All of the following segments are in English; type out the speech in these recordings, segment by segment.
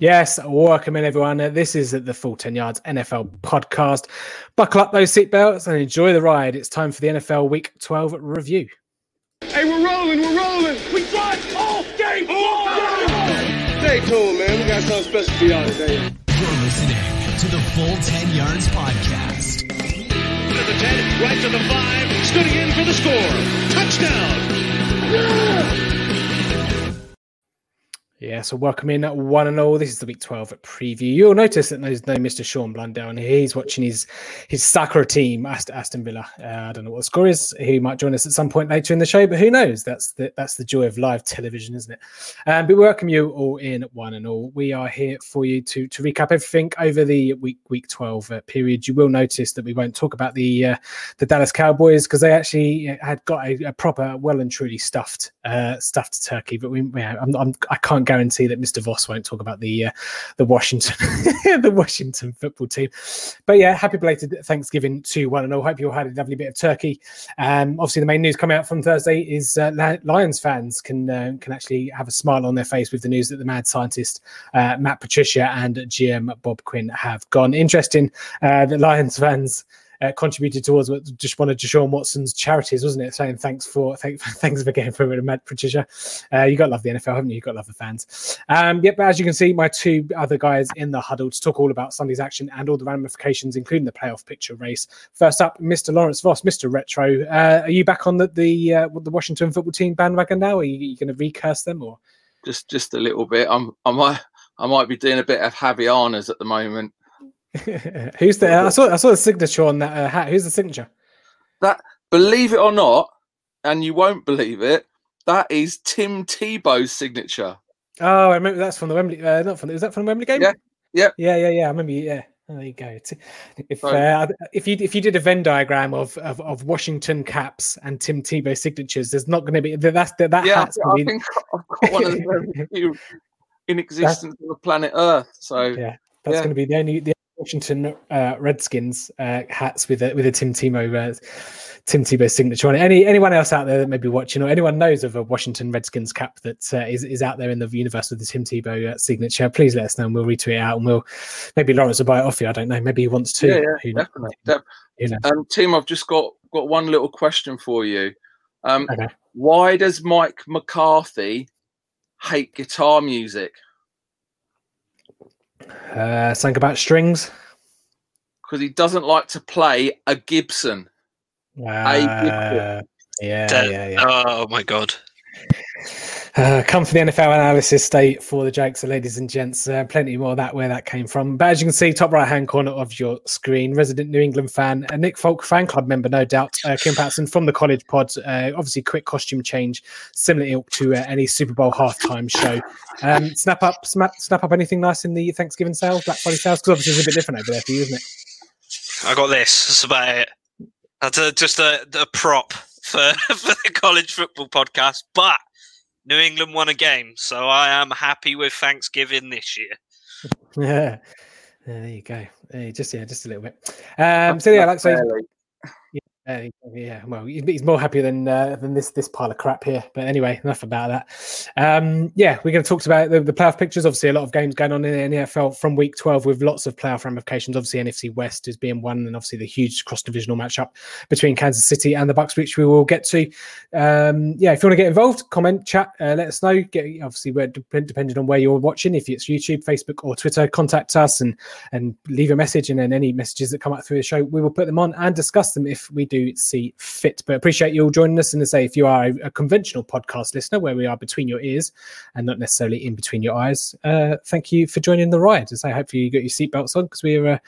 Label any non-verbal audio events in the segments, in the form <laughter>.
Yes, welcome in everyone. This is the Full 10 Yards NFL podcast. Buckle up those seatbelts and enjoy the ride. It's time for the NFL Week 12 review. Hey, we're rolling, we're rolling. We drive all game long. Stay tuned, man. We got something special for y'all today. You're listening to the Full 10 Yards podcast. To the 10, right to the 5, scooting in for the score. Touchdown. Yeah. Yeah, so welcome in one and all. This is the week 12 preview. You'll notice that there's no Mr. Sean Blundell, and he's watching his his soccer team, Aston Villa. Uh, I don't know what the score is. He might join us at some point later in the show, but who knows? That's the that's the joy of live television, isn't it? Um, but we welcome you all in one and all. We are here for you to to recap everything over the week week 12 uh, period. You will notice that we won't talk about the uh, the Dallas Cowboys because they actually had got a, a, proper, well and truly stuffed uh, stuffed turkey. But we, yeah, I'm, I'm, I can't guarantee that Mr. Voss won't talk about the uh, the Washington <laughs> the Washington football team. But yeah, happy belated Thanksgiving to one and all. Hope you all had a lovely bit of turkey. Um, obviously, the main news coming out from Thursday is uh, Lions fans can uh, can actually have a smile on their face with the news that the mad scientist uh, Matt Patricia and GM Bob Quinn have gone. Interesting uh, that Lions fans uh, contributed towards what just one of Deshaun Watson's charities, wasn't it? Saying thanks for thank, <laughs> thanks for getting through it, Matt Patricia. Uh, you got to love the NFL, haven't you? You got to love the fans. Um, yep, but as you can see, my two other guys in the huddle to talk all about Sunday's action and all the ramifications, including the playoff picture race. First up, Mr. Lawrence Voss, Mr. Retro. Uh, are you back on the the, uh, the Washington football team bandwagon now? Are you, you going to recurse them or? Just just a little bit. I'm I might I might be doing a bit of Javianas at the moment. <laughs> Who's the? I saw I saw the signature on that uh, hat. Who's the signature? That believe it or not, and you won't believe it. That is Tim Tebow's signature. Oh, I remember that's from the Wembley. Uh, not from. Is that from the Wembley game? Yeah, yeah, yeah, yeah, yeah. I remember. Yeah. Oh, there you go. If uh, if you if you did a Venn diagram of, of, of Washington caps and Tim Tebow signatures, there's not going to be that's that, that yeah, hat's I be... think I've got one of the <laughs> in existence on the planet Earth. So yeah, that's yeah. going to be the only the Washington uh, Redskins uh, hats with a with a Tim Tebow uh, Tim Tebow signature on it. Any anyone else out there that may be watching, or anyone knows of a Washington Redskins cap that uh, is is out there in the universe with the Tim Tebow uh, signature, please let us know, and we'll retweet it out, and we'll maybe Lawrence will buy it off you. I don't know. Maybe he wants to. Yeah, yeah definitely. You know. Um, Tim, I've just got got one little question for you. Um, okay. Why does Mike McCarthy hate guitar music? Uh, something about strings. Because he doesn't like to play a Gibson. Uh, a Gibson. Yeah, yeah, yeah. Oh my god. Uh, come for the NFL analysis state for the Jakes, ladies and gents. Uh, plenty more that where that came from. But as you can see, top right hand corner of your screen, resident New England fan, a Nick Folk fan club member, no doubt. Uh, Kim Patson from the College Pod. Uh, obviously, quick costume change, similar ilk to uh, any Super Bowl halftime show. Um, snap up, snap, snap up anything nice in the Thanksgiving sales, Black Friday sales, because obviously it's a bit different over there for you, isn't it? I got this. That's about it. That's a, just a, a prop for, <laughs> for the college football podcast, but New England won a game, so I am happy with Thanksgiving this year. <laughs> yeah, there you go. Just yeah, just a little bit. Um, so yeah, like so. Uh, yeah, well, he's more happy than uh, than this this pile of crap here. But anyway, enough about that. Um, yeah, we're going to talk about the, the playoff pictures. Obviously, a lot of games going on in the NFL from week twelve with lots of playoff ramifications. Obviously, NFC West is being one, and obviously the huge cross divisional matchup between Kansas City and the Bucs, which we will get to. Um, yeah, if you want to get involved, comment, chat, uh, let us know. Get obviously we're depending on where you're watching. If it's YouTube, Facebook, or Twitter, contact us and and leave a message, and then any messages that come up through the show, we will put them on and discuss them if we do see fit. But appreciate you all joining us. And to say, if you are a, conventional podcast listener, where we are between your ears and not necessarily in between your eyes, uh, thank you for joining the ride. As I hopefully you got your seatbelts on because we're uh,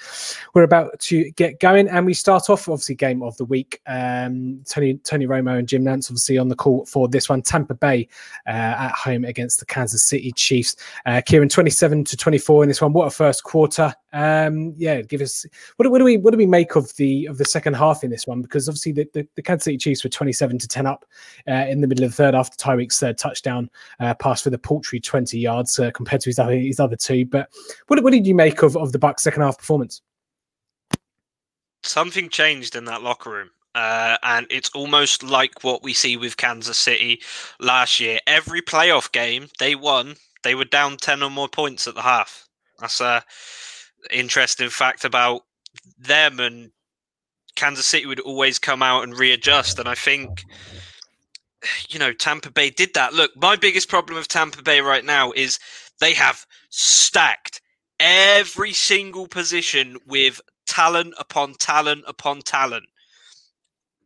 we're about to get going. And we start off obviously game of the week. Um, Tony Tony Romo and Jim Nantz obviously on the call for this one. Tampa Bay uh, at home against the Kansas City Chiefs. Uh, Kieran twenty seven to twenty four in this one. What a first quarter! Um, yeah, give us what, what do we what do we make of the of the second half in this one? Because obviously the, the, the Kansas City Chiefs were 27 to 10 up uh, in the middle of the third after Tyreek's third touchdown uh, pass for the paltry 20 yards uh, compared to his other, his other two. But what, what did you make of, of the Bucs second half performance? Something changed in that locker room. Uh, and it's almost like what we see with Kansas City last year. Every playoff game they won, they were down 10 or more points at the half. That's a interesting fact about them. And Kansas City would always come out and readjust. And I think, you know, Tampa Bay did that. Look, my biggest problem with Tampa Bay right now is they have stacked every single position with talent upon talent upon talent.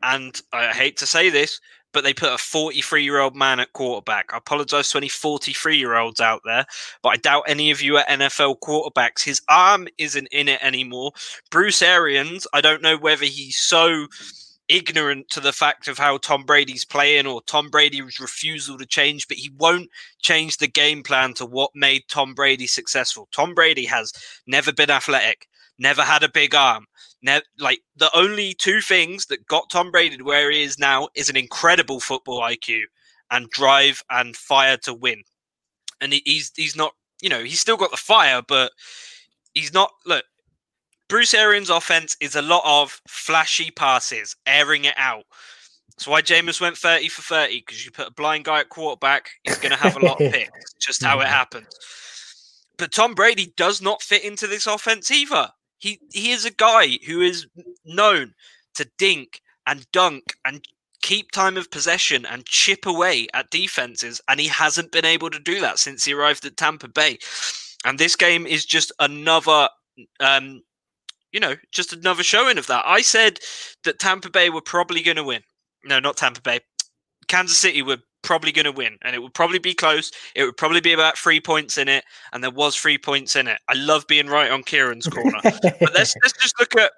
And I hate to say this, but they put a 43 year old man at quarterback. I apologize to any 43 year olds out there, but I doubt any of you are NFL quarterbacks. His arm isn't in it anymore. Bruce Arians, I don't know whether he's so ignorant to the fact of how Tom Brady's playing or Tom Brady's refusal to change, but he won't change the game plan to what made Tom Brady successful. Tom Brady has never been athletic, never had a big arm, Like the only two things that got Tom Brady to where he is now is an incredible football IQ and drive and fire to win. And he, he's he's not, you know, he's still got the fire, but he's not. Look, Bruce Arians' offense is a lot of flashy passes, airing it out. That's why Jameis went 30 for 30 because you put a blind guy at quarterback, he's going to have a lot of <laughs> picks. Just how it happens. But Tom Brady does not fit into this offense either. He he is a guy who is known to dink and dunk and keep time of possession and chip away at defenses, and he hasn't been able to do that since he arrived at Tampa Bay. And this game is just another, um, you know, just another showing of that. I said that Tampa Bay were probably going to win. No, not Tampa Bay. Kansas City were probably going to win, and it would probably be close. It would probably be about three points in it, and there was three points in it. I love being right on Kieran's corner. but let's <laughs> let's just look at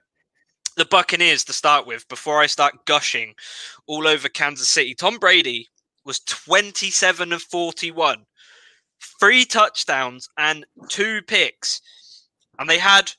the Buccaneers to start with before I start gushing all over Kansas City. Tom Brady was 27 of 41, three touchdowns and two picks, and they had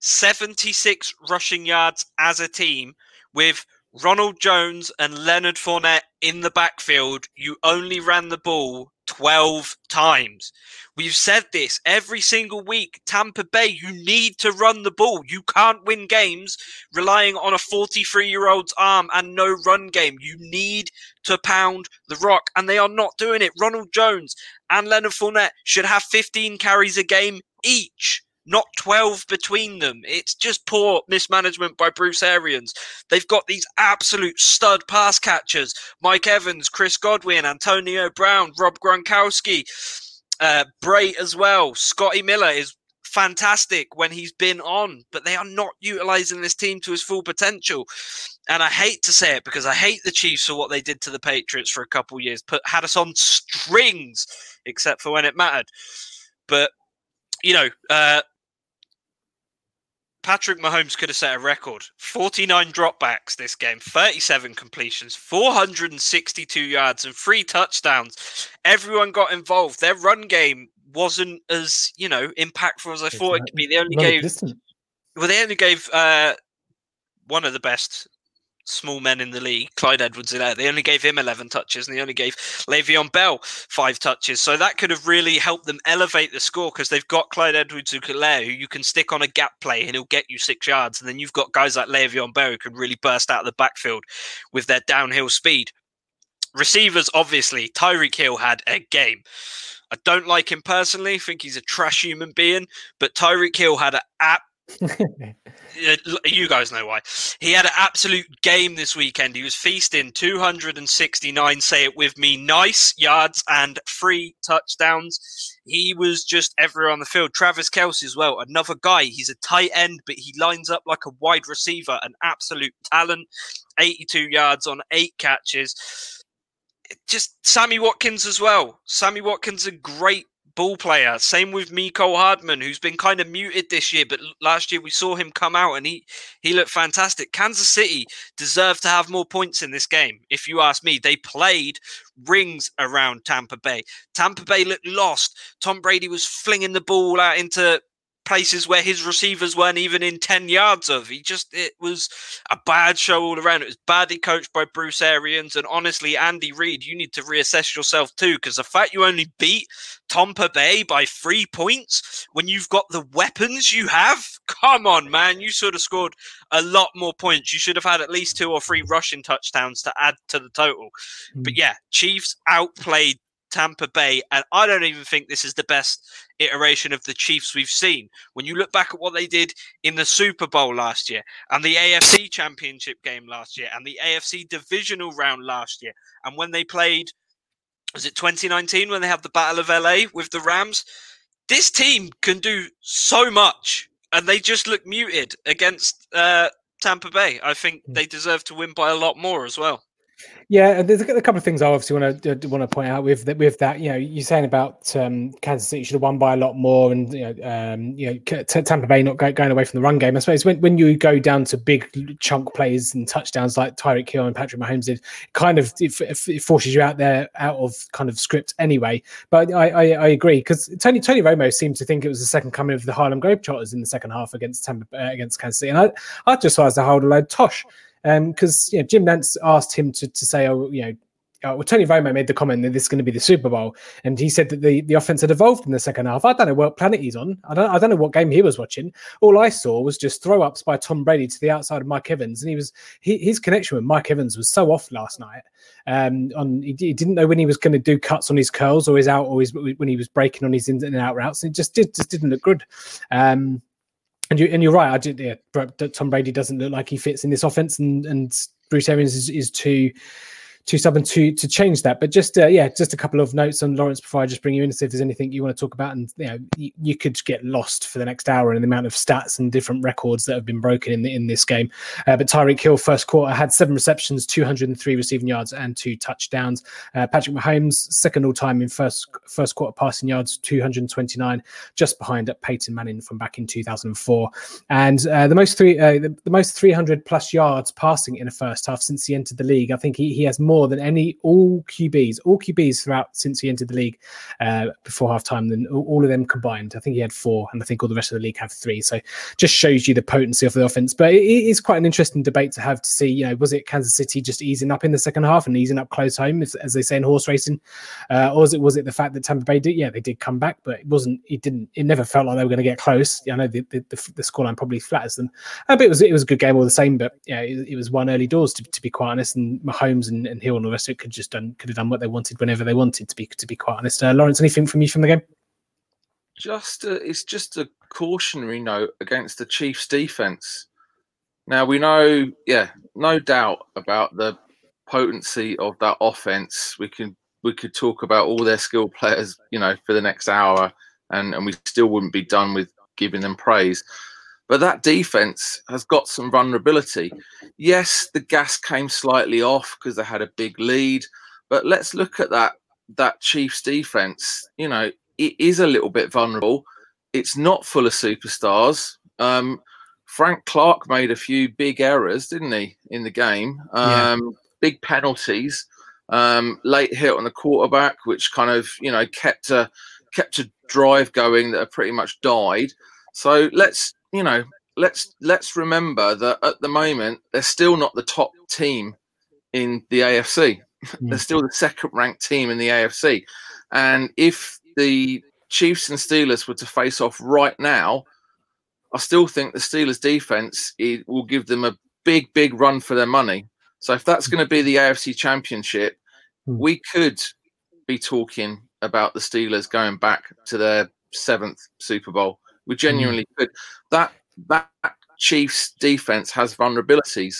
76 rushing yards as a team with Ronald Jones and Leonard Fournette in the backfield, you only ran the ball 12 times. We've said this every single week. Tampa Bay, you need to run the ball. You can't win games relying on a 43 year old's arm and no run game. You need to pound the rock, and they are not doing it. Ronald Jones and Leonard Fournette should have 15 carries a game each not 12 between them. It's just poor mismanagement by Bruce Arians. They've got these absolute stud pass catchers Mike Evans, Chris Godwin, Antonio Brown, Rob Gronkowski, uh, Brate as well. Scotty Miller is fantastic when he's been on, but they are not utilizing this team to its full potential. And I hate to say it because I hate the Chiefs for what they did to the Patriots for a couple years, put had us on strings, except for when it mattered. But you know, uh, Patrick Mahomes could have set a record 49 dropbacks this game, 37 completions, 462 yards, and three touchdowns. Everyone got involved. Their run game wasn't as, you know, impactful as I thought it could be. They only gave. Well, they only gave uh, one of the best small men in the league, Clyde Edwards Helaire. They only gave him 11 touches and they only gave Le'Veon Bell five touches. So that could have really helped them elevate the score because they've got Clyde Edwards Helaire who you can stick on a gap play and he'll get you six yards. And then you've got guys like Le'Veon Bell who can really burst out of the backfield with their downhill speed. Receivers, obviously, Tyreek Hill had a game. I don't like him personally. I think he's a trash human being, but Tyreek Hill had an <laughs> Uh, you guys know why. He had an absolute game this weekend. He was feasting 269, say it with me, nice yards and three touchdowns. He was just everywhere on the field. Travis Kelce as well, another guy. He's a tight end, but he lines up like a wide receiver, an absolute talent. 82 yards on eight catches. Just Sammy Watkins as well. Sammy Watkins, a great ball player. Same with Mecole Hardman, who's been kind of muted this year, but last year we saw him come out and he he looked fantastic. Kansas City deserved to have more points in this game, if you ask me. They played rings around Tampa Bay. Tampa Bay looked lost. Tom Brady was flinging the ball out into places where his receivers weren't even in 10 yards of. He just, it was a bad show all around. It was badly coached by Bruce Arians. And honestly, Andy Reid, you need to reassess yourself too, because the fact you only beat Tampa Bay by three points when you've got the weapons you have, come on, man. You should have scored a lot more points. You should have had at least two or three rushing touchdowns to add to the total. Mm. But yeah, Chiefs outplayed Tampa Bay. And I don't even think this is the best iteration of the Chiefs we've seen. When you look back at what they did in the Super Bowl last year and the AFC Championship game last year and the AFC divisional round last year, and when they played, was it 2019 when they had the Battle of LA with the Rams? This team can do so much and they just look muted against uh, Tampa Bay. I think hmm. they deserve to win by a lot more as well. Yeah, there's a couple of things I obviously want to want to point out with that. With that, you know, you're saying about um, Kansas City should have won by a lot more, and you know, um, you know, Tampa Bay not go, going away from the run game. I suppose when, when you go down to big chunk plays and touchdowns like Tyreek Hill and Patrick Mahomes did, kind of it, it, forces you out there out of kind of script anyway. But I I, I agree because Tony Tony Romo seemed to think it was the second coming of the Harlem Globetrotters in the second half against Tampa uh, against Kansas City, and I I just saw as a load tosh because um, you know, Jim Nantz asked him to, to say, oh, you know, uh, well, Tony Romo made the comment that this is going to be the Super Bowl, and he said that the, the offense had evolved in the second half. I don't know what planet he's on. I don't I don't know what game he was watching. All I saw was just throw ups by Tom Brady to the outside of Mike Evans, and he was he, his connection with Mike Evans was so off last night. Um, on he, he didn't know when he was going to do cuts on his curls or his out or his when he was breaking on his in and out routes. It just did just didn't look good. Um, and you and you're right. I did. Yeah, Tom Brady doesn't look like he fits in this offense, and and Bruce Arians is, is too too stubborn to to change that. But just uh, yeah, just a couple of notes on Lawrence before I just bring you in to see if there's anything you want to talk about. And you know, you, you, could get lost for the next hour in the amount of stats and different records that have been broken in the, in this game. Uh, but Tyreek Hill first quarter had seven receptions, 203 receiving yards, and two touchdowns. Uh, Patrick Mahomes second all time in first first quarter passing yards, 229, just behind Peyton Manning from back in 2004. And uh, the most three uh, the, the most 300 plus yards passing in a first half since he entered the league. I think he, he has more more than any all QBs, all QBs throughout since he entered the league uh, before halftime than all of them combined. I think he had four, and I think all the rest of the league have three. So just shows you the potency of the offense. But it is quite an interesting debate to have to see. You know, was it Kansas City just easing up in the second half and easing up close home, as they say in horse racing, uh, or was it was it the fact that Tampa Bay did? Yeah, they did come back, but it wasn't. It didn't. It never felt like they were going to get close. I know the, the, the, the scoreline probably flatters them, uh, but it was it was a good game all the same. But yeah, it, it was one early doors to, to be quite honest, and Mahomes and, and Hill and the rest of it could just done could have done what they wanted whenever they wanted. To be to be quite honest, uh, Lawrence, anything from you from the game? Just a, it's just a cautionary note against the Chiefs' defense. Now we know, yeah, no doubt about the potency of that offense. We can we could talk about all their skill players, you know, for the next hour, and and we still wouldn't be done with giving them praise. But that defense has got some vulnerability. Yes, the gas came slightly off because they had a big lead, but let's look at that that Chiefs defense. You know, it is a little bit vulnerable. It's not full of superstars. Um, Frank Clark made a few big errors, didn't he, in the game? Um, yeah. Big penalties, um, late hit on the quarterback, which kind of you know kept a kept a drive going that pretty much died. So let's you know, let's let's remember that at the moment they're still not the top team in the AFC. Mm. they're still the second ranked team in the AFC. And if the Chiefs and Steelers were to face off right now, I still think the Steelers defense will give them a big, big run for their money. So if that's going to be the AFC Championship, mm. we could be talking about the Steelers going back to their seventh Super Bowl. We genuinely mm. could. That that Chiefs defense has vulnerabilities.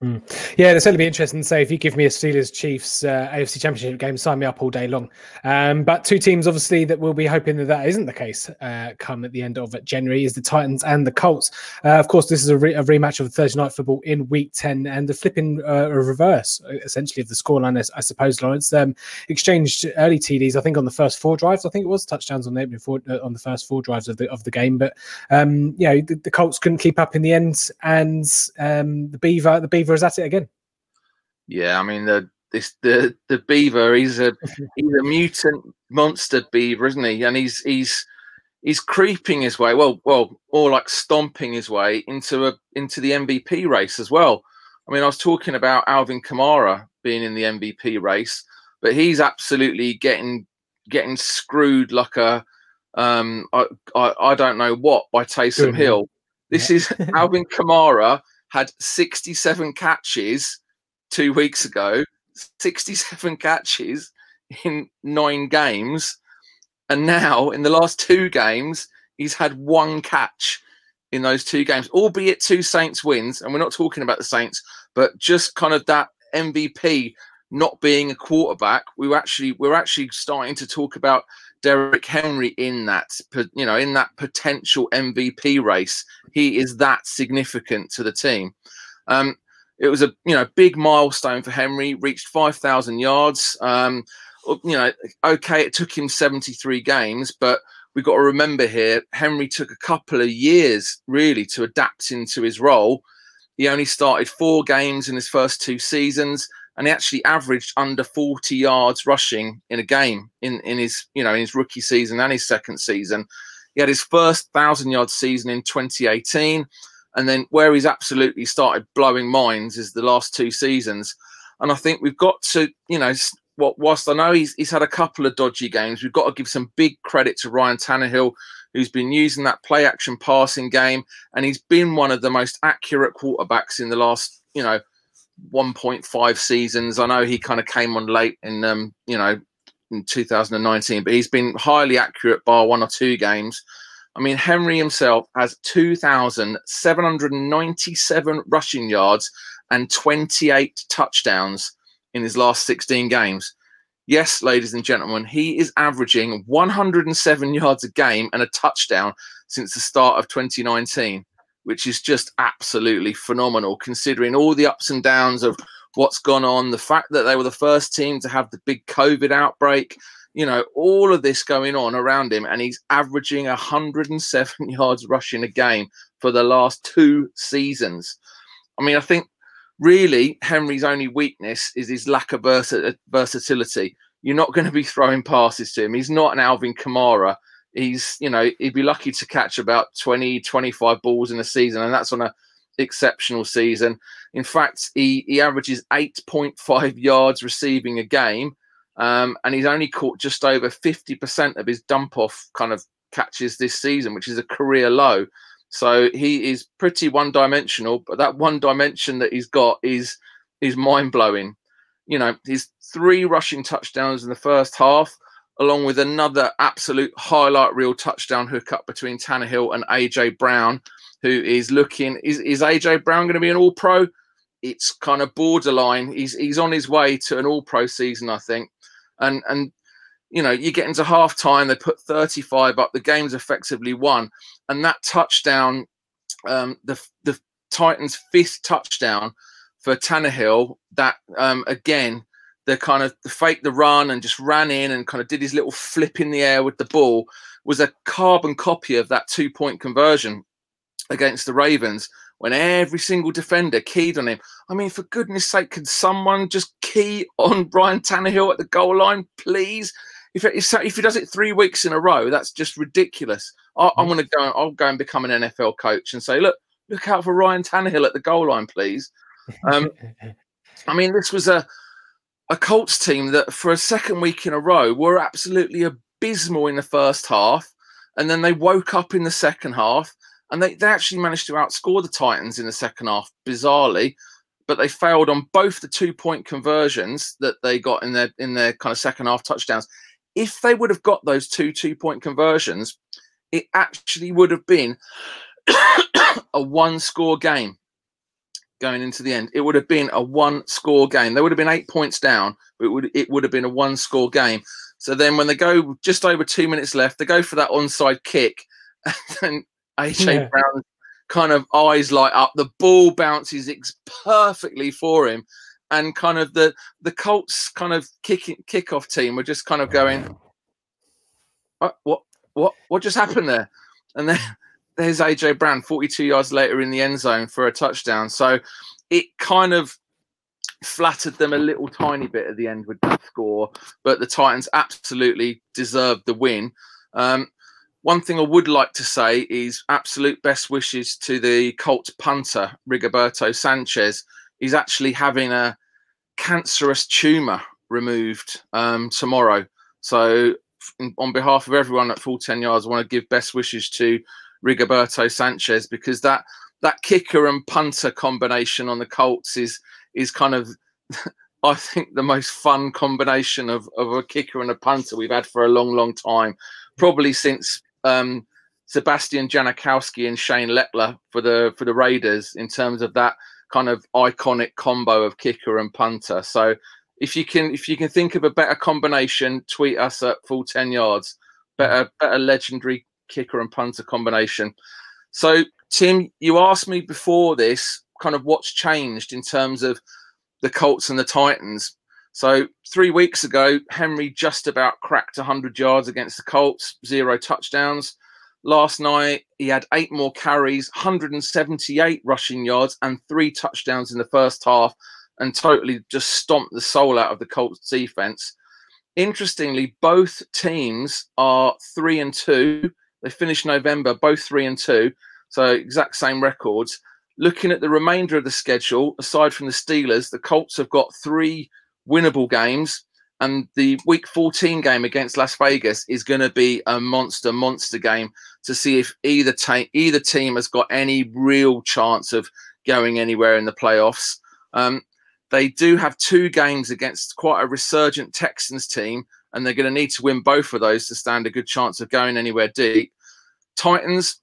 Mm. Yeah, it'll certainly be interesting So, if you give me a Steelers Chiefs uh, AFC Championship game, sign me up all day long. Um, but two teams, obviously, that will be hoping that that isn't the case uh, come at the end of January is the Titans and the Colts. Uh, of course, this is a, re- a, rematch of Thursday night football in Week Ten and the flipping uh, reverse, essentially, of the scoreline. I, I suppose Lawrence um, exchanged early TDs. I think on the first four drives. I think it was touchdowns on the opening four, uh, on the first four drives of the of the game. But um, you know, the, the, Colts couldn't keep up in the end, and um, the Beaver the Beaver Beaver is at it again. Yeah, I mean the this the the beaver. He's a <laughs> he's a mutant monster beaver, isn't he? And he's he's he's creeping his way. Well, well, or like stomping his way into a into the MVP race as well. I mean, I was talking about Alvin Kamara being in the MVP race, but he's absolutely getting getting screwed like a um I I, I don't know what by Taysom Good. Hill. This Yeah. is <laughs> Alvin Kamara had 67 catches two weeks ago, 67 catches in nine games. And now in the last two games, he's had one catch in those two games, albeit two Saints wins. And we're not talking about the Saints, but just kind of that MVP not being a quarterback. We were actually we're actually starting to talk about Derrick Henry in that you know in that potential MVP race. He is that significant to the team. Um, it was a you know big milestone for Henry. Reached five thousand yards. Um, you know, okay, it took him seventy three games, but we've got to remember here Henry took a couple of years really to adapt into his role. He only started four games in his first two seasons, and he actually averaged under 40 yards rushing in a game in, in his you know in his rookie season and his second season. He had his first thousand yard season in 2018, and then where he's absolutely started blowing minds is the last two seasons. And I think we've got to you know what whilst I know he's he's had a couple of dodgy games, we've got to give some big credit to Ryan Tannehill who's been using that play action passing game and he's been one of the most accurate quarterbacks in the last you know 1.5 seasons. I know he kind of came on late in um you know in 2019 but he's been highly accurate bar one or two games. I mean henry himself has 2797 rushing yards and 28 touchdowns in his last 16 games. Yes, ladies and gentlemen, he is averaging 107 yards a game and a touchdown since the start of 2019, which is just absolutely phenomenal considering all the ups and downs of what's gone on, the fact that they were the first team to have the big COVID outbreak, you know, all of this going on around him, and he's averaging 107 <laughs> yards rushing a game for the last two seasons. I mean, I think really Henry's only weakness is his lack of versa- versatility. You're not going to be throwing passes to him. He's not an Alvin Kamara. He's, you know, he'd be lucky to catch about 20, 25 balls in a season, and that's on a exceptional season. In fact, he, he averages 8.5 <laughs> yards receiving a game, um, and he's only caught just over 50% of his dump off kind of catches this season, which is a career low. So he is pretty one dimensional, but that one dimension that he's got is is mind blowing. You know, his three rushing touchdowns in the first half, along with another absolute highlight reel touchdown hookup between Tannehill and AJ Brown, who is looking is, is AJ Brown going to be an all pro? It's kind of borderline. He's he's on his way to an all pro season, I think. And and you know, you get into half time, they put 35 up, the game's effectively won. And that touchdown, um, the the Titans' fifth touchdown for Tannehill, that um, again, the kind of the fake the run and just ran in and kind of did his little flip in the air with the ball was a carbon copy of that two point conversion against the Ravens when every single defender keyed on him. I mean, for goodness sake, could someone just key on <laughs> Brian Tannehill at the goal line, please? If, if, he does it three weeks in a row, that's just ridiculous. I, I'm going to go. I'll go and become an NFL coach and say, look, look out for Ryan Tannehill at the goal line, please. Um, <laughs> I mean, this was a a Colts team that for a second week in a row were absolutely abysmal in the first half, and then they woke up in the second half, and they, they actually managed to outscore the Titans in the second half, bizarrely, but they failed on both the two point conversions that they got in their in their kind of second half touchdowns. If they would have got those two two point conversions, it actually would have been <coughs> a one score game going into the end. It would have been a one score game. There would have been eight points down, but it would it would have been a one score game. So then when they go just over two minutes left, they go for that onside kick, <laughs> and then AJ Yeah. Brown kind of eyes light up. The ball bounces perfectly for him, and kind of the the Colts kind of kicking kickoff team were just kind of going, what what what what just happened there? And then there's AJ Brown 42 yards later in the end zone for a touchdown. So it kind of flattered them a little tiny bit at the end with that score, but the Titans absolutely deserved the win. Um, one thing I would like to say is absolute best wishes to the Colts punter, Rigoberto Sanchez. He's actually having a cancerous tumor removed um, tomorrow. So, on behalf of everyone at Full 10 Yards, I want to give best wishes to Rigoberto Sanchez because that that kicker and punter combination on the Colts is is kind of <laughs> I think the most fun combination of, of a kicker and a punter we've had for a long, long time, probably since um, Sebastian Janikowski and Shane Lechler for the for the Raiders in terms of that kind of iconic combo of kicker and punter. So if you can if you can think of a better combination, tweet us at full ten yards. Better better legendary kicker and punter combination. So Tim, you asked me before this kind of what's changed in terms of the Colts and the Titans. So three weeks ago, Henry just about cracked 100 yards against the Colts, zero touchdowns. Last night, he had eight more carries, 178 rushing yards, and three touchdowns in the first half, and totally just stomped the soul out of the Colts defense. Interestingly, both teams are three and two. They finished November, both three and two, so exact same records. Looking at the remainder of the schedule, aside from the Steelers, the Colts have got three winnable games. And the week 14 game against Las Vegas is going to be a monster, monster game to see if either, ta- either team has got any real chance of going anywhere in the playoffs. Um, they do have two games against quite a resurgent Texans team, and they're going to need to win both of those to stand a good chance of going anywhere deep. Titans,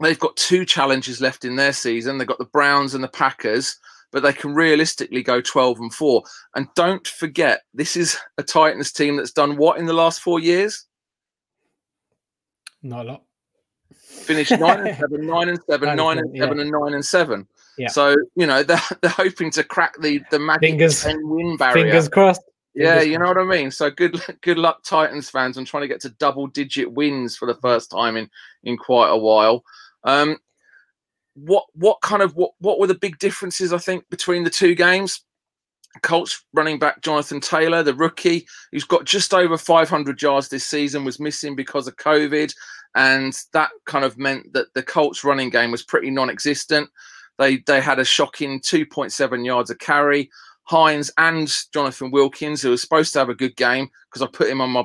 they've got two challenges left in their season. They've got the Browns and the Packers, but they can realistically go 12 and 4. And don't forget, this is a Titans team that's done what in the last four years? Not a lot. Finished <laughs> 9 and 7, 9 and 7, 9 and 7, and 9 and 7. Yeah. So, you know, <laughs> they're, they're hoping to crack the, the magic fingers, 10 win barrier. Fingers crossed. Yeah, you know what I mean. So good, <laughs> good luck, Titans fans, on trying to get to double-digit wins for the first time in in quite a while. Um, what what kind of what what were the big differences? I think between the two games. Colts running back Jonathan Taylor, the rookie, who's got just over 500 yards this season, was missing because of COVID, and that kind of meant that the Colts running game was pretty non-existent. They they had a shocking 2.7 yards a carry. Hines and Jonathan Wilkins, who was supposed to have a good game because I put him on my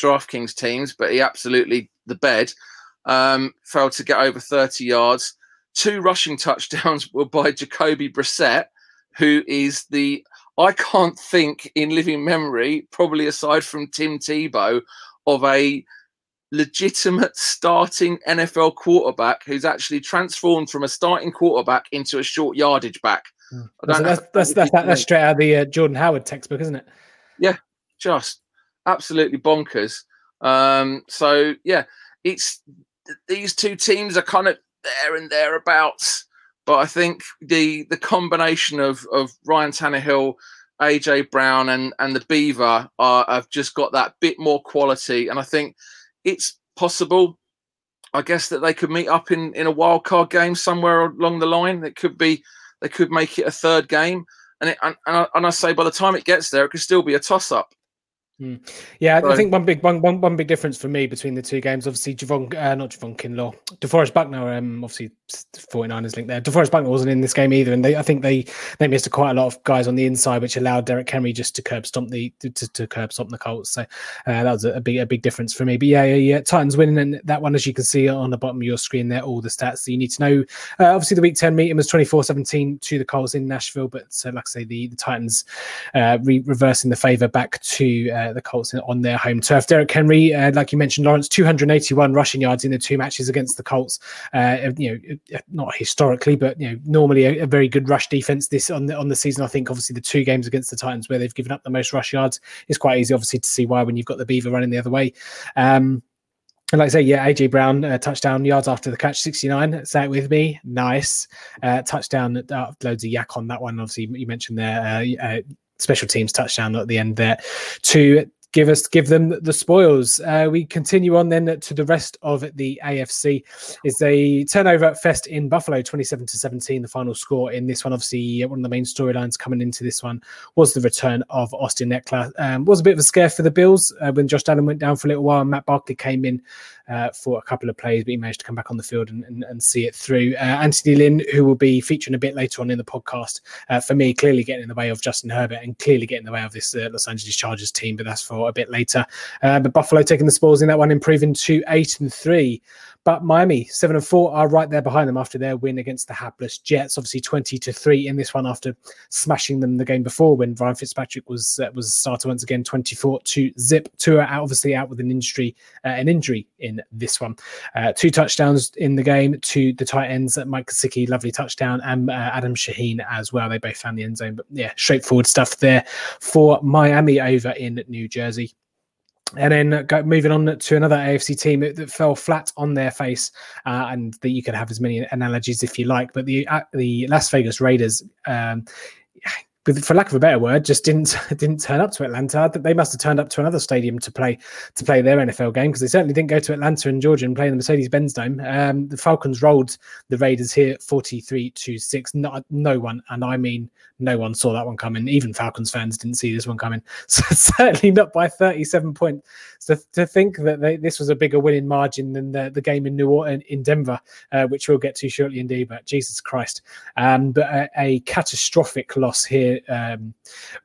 DraftKings teams, but he absolutely the bed um, failed to get over 30 yards. Two rushing <laughs> touchdowns were by Jacoby Brissett, who is the I can't think in living memory, probably aside from Tim Tebow, of a legitimate starting NFL quarterback who's actually transformed from a starting quarterback into a short yardage back. That's, that's, that's, that's, that's, straight out of the uh, Jordan Howard textbook, isn't it? Yeah, just absolutely bonkers. Um, so, yeah, it's these two teams are kind of there and thereabouts. But I think the the combination of of Ryan Tannehill, AJ Brown, and and the Beaver are have just got that bit more quality, and I think it's possible. I guess that they could meet up in in a wild card game somewhere along the line. It could be they could make it a third game, and it, and, and I, and I say by the time it gets there, it could still be a toss up. Mm. Yeah, so, I think one big one, one, one big difference for me between the two games, obviously Javon, uh, not Javon Kinlaw, DeForest Buckner, um, obviously 49ers link there. DeForest Buckner wasn't in this game either, and they, I think they they missed quite a lot of guys on the inside, which allowed Derrick Henry just to curb stomp the to, to curb stomp the Colts. So uh, that was a, a, big a big difference for me. But yeah, yeah, yeah, Titans winning, and that one, as you can see on the bottom of your screen there, all the stats that you need to know. Uh, obviously, the Week 10 meeting was 24-17 to the Colts in Nashville, but so like I say, the the Titans uh, re- reversing the favor back to uh, the Colts on their home turf. Derrick Henry, uh, like you mentioned, Lawrence, 281 rushing yards in the two matches against the Colts. Uh, you know, not historically, but you know, normally a, a, very good rush defense. This on the on the season, I think obviously the two games against the Titans where they've given up the most rush yards is quite easy, obviously, to see why when you've got the Beaver running the other way. Um, and like I say, yeah, AJ Brown uh, touchdown yards after the catch, 69. Say it with me, nice uh, touchdown. Uh, loads of YAC on that one. Obviously, you mentioned there uh, uh, special teams touchdown at the end there. To give us give them the spoils. Uh, we continue on then to the rest of the AFC. Is a turnover fest in Buffalo, twenty-seven to seventeen. The final score in this one, obviously, one of the main storylines coming into this one was the return of Austin Ekeler. Um, was a bit of a scare for the Bills uh, when Josh Allen went down for a little while. and Matt Barkley came in uh, for a couple of plays, but he managed to come back on the field and, and, and see it through. Uh, Anthony Lynn, who will be featuring a bit later on in the podcast, uh, for me, clearly getting in the way of Justin Herbert and clearly getting in the way of this uh, Los Angeles Chargers team, but that's for a bit later. Uh, but Buffalo taking the spoils in that one, improving to eight and three. But Miami, seven and four, are right there behind them after their win against the hapless Jets. Obviously, twenty to three in this one after smashing them the game before when Ryan Fitzpatrick was uh, was started once again, twenty four to zip. Tua out, obviously out with an injury, uh, an injury in this one. Uh, two touchdowns in the game to the tight ends, Mike Gesicki, lovely touchdown, and uh, Adam Shaheen as well. They both found the end zone, but yeah, straightforward stuff there for Miami over in New Jersey. And then moving on to another AFC team that, fell flat on their face, uh, and that you could have as many analogies if you like. But the uh, the Las Vegas Raiders, um, for lack of a better word, just didn't <laughs> didn't turn up to Atlanta. They must have turned up to another stadium to play to play their NFL game because they certainly didn't go to Atlanta and Georgia and play in the Mercedes-Benz Dome. Um, the Falcons rolled the Raiders here, forty-three to six. Not no one, and I mean no one saw that one coming. Even Falcons fans didn't see this one coming. <laughs> So certainly not by 37 points. So to think that they, this was a bigger winning margin than the, the game in New Orleans in Denver, uh, which we'll get to shortly indeed. But Jesus Christ, um, but a, a, catastrophic loss here, um,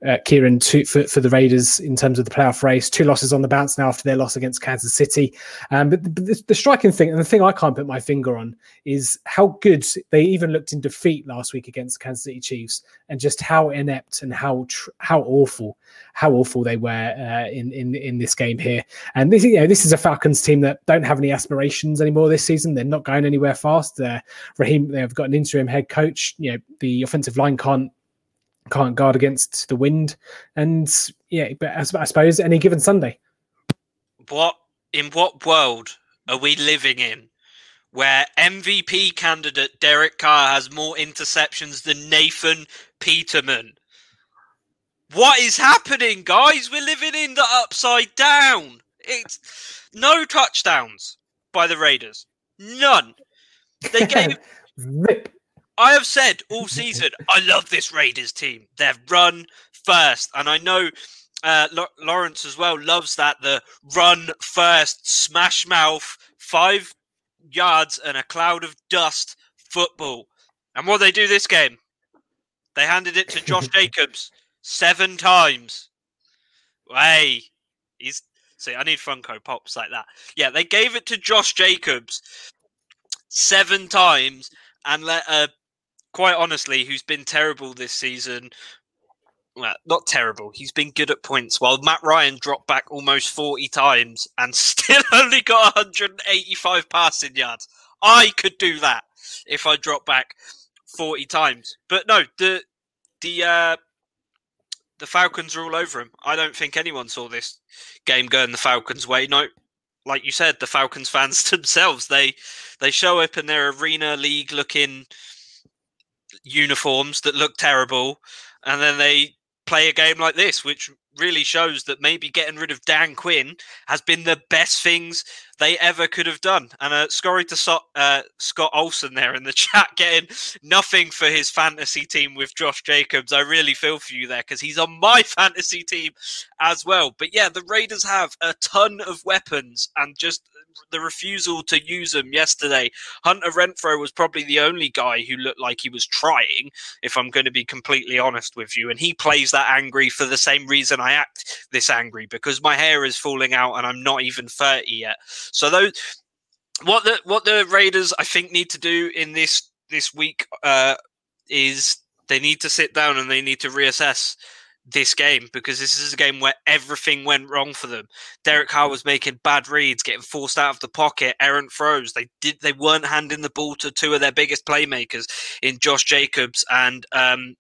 uh, Kieran, to, for, for the Raiders in terms of the playoff race. Two losses on the bounce now after their loss against Kansas City. Um, but, the, the, the striking thing, and the thing I can't put my finger on, is how good they even looked in defeat last week against Kansas City Chiefs and just how inept and how tr- how awful how awful they were uh, in in in this game here. And this you know this is a Falcons team that don't have any aspirations anymore this season. They're not going anywhere fast. Uh, Raheem they've got an interim head coach. You know the offensive line can't can't guard against the wind. And yeah, but I suppose any given Sunday. What in what world are we living in where MVP candidate Derek Carr has more interceptions than Nathan Peterman. What is happening, guys? We're living in the upside down. It's no touchdowns by the Raiders. None. They gave. <laughs> I have said all season, I love this Raiders team. They've run first, and I know uh, Lawrence as well loves that the run first, smash mouth, five yards and a cloud of dust football. And what they do this game? They handed it to Josh <laughs> Jacobs seven times. Hey, he's see. I need Funko Pops like that. Yeah, they gave it to Josh Jacobs seven times, and let uh, quite honestly, who's been terrible this season. Well, not terrible. He's been good at points. While Matt Ryan dropped back almost 40 times <laughs> and still only got 185 passing yards. I could do that if I dropped back 40 times. But no, the the uh, the Falcons are all over him. I don't think anyone saw this game going the Falcons' way. No, like you said, the Falcons fans <laughs> themselves they they show up in their arena league looking uniforms that look terrible, and then they play a game like this, which really shows that maybe getting rid of Dan Quinn has been the best things they ever could have done. And uh, sorry to so- uh, Scott Olson there in the <laughs> chat, getting nothing for his fantasy team with Josh Jacobs. I really feel for you there because he's on my <laughs> fantasy team as well. But yeah, the Raiders have a ton of weapons and just the refusal to use them yesterday. Hunter Renfrow was probably the only guy who looked like he was trying, if I'm going to be completely honest with you. And he plays that angry for the same reason I act this angry because my hair is falling out and I'm not even 30 yet. So those what the what the Raiders I think need to do in this this week uh, is they need to sit down and they need to reassess this game because this is a game where everything went wrong for them. Derek Carr was making bad reads, getting forced out of the pocket, errant throws. They did they weren't handing the ball to two of their biggest playmakers in Josh Jacobs and um,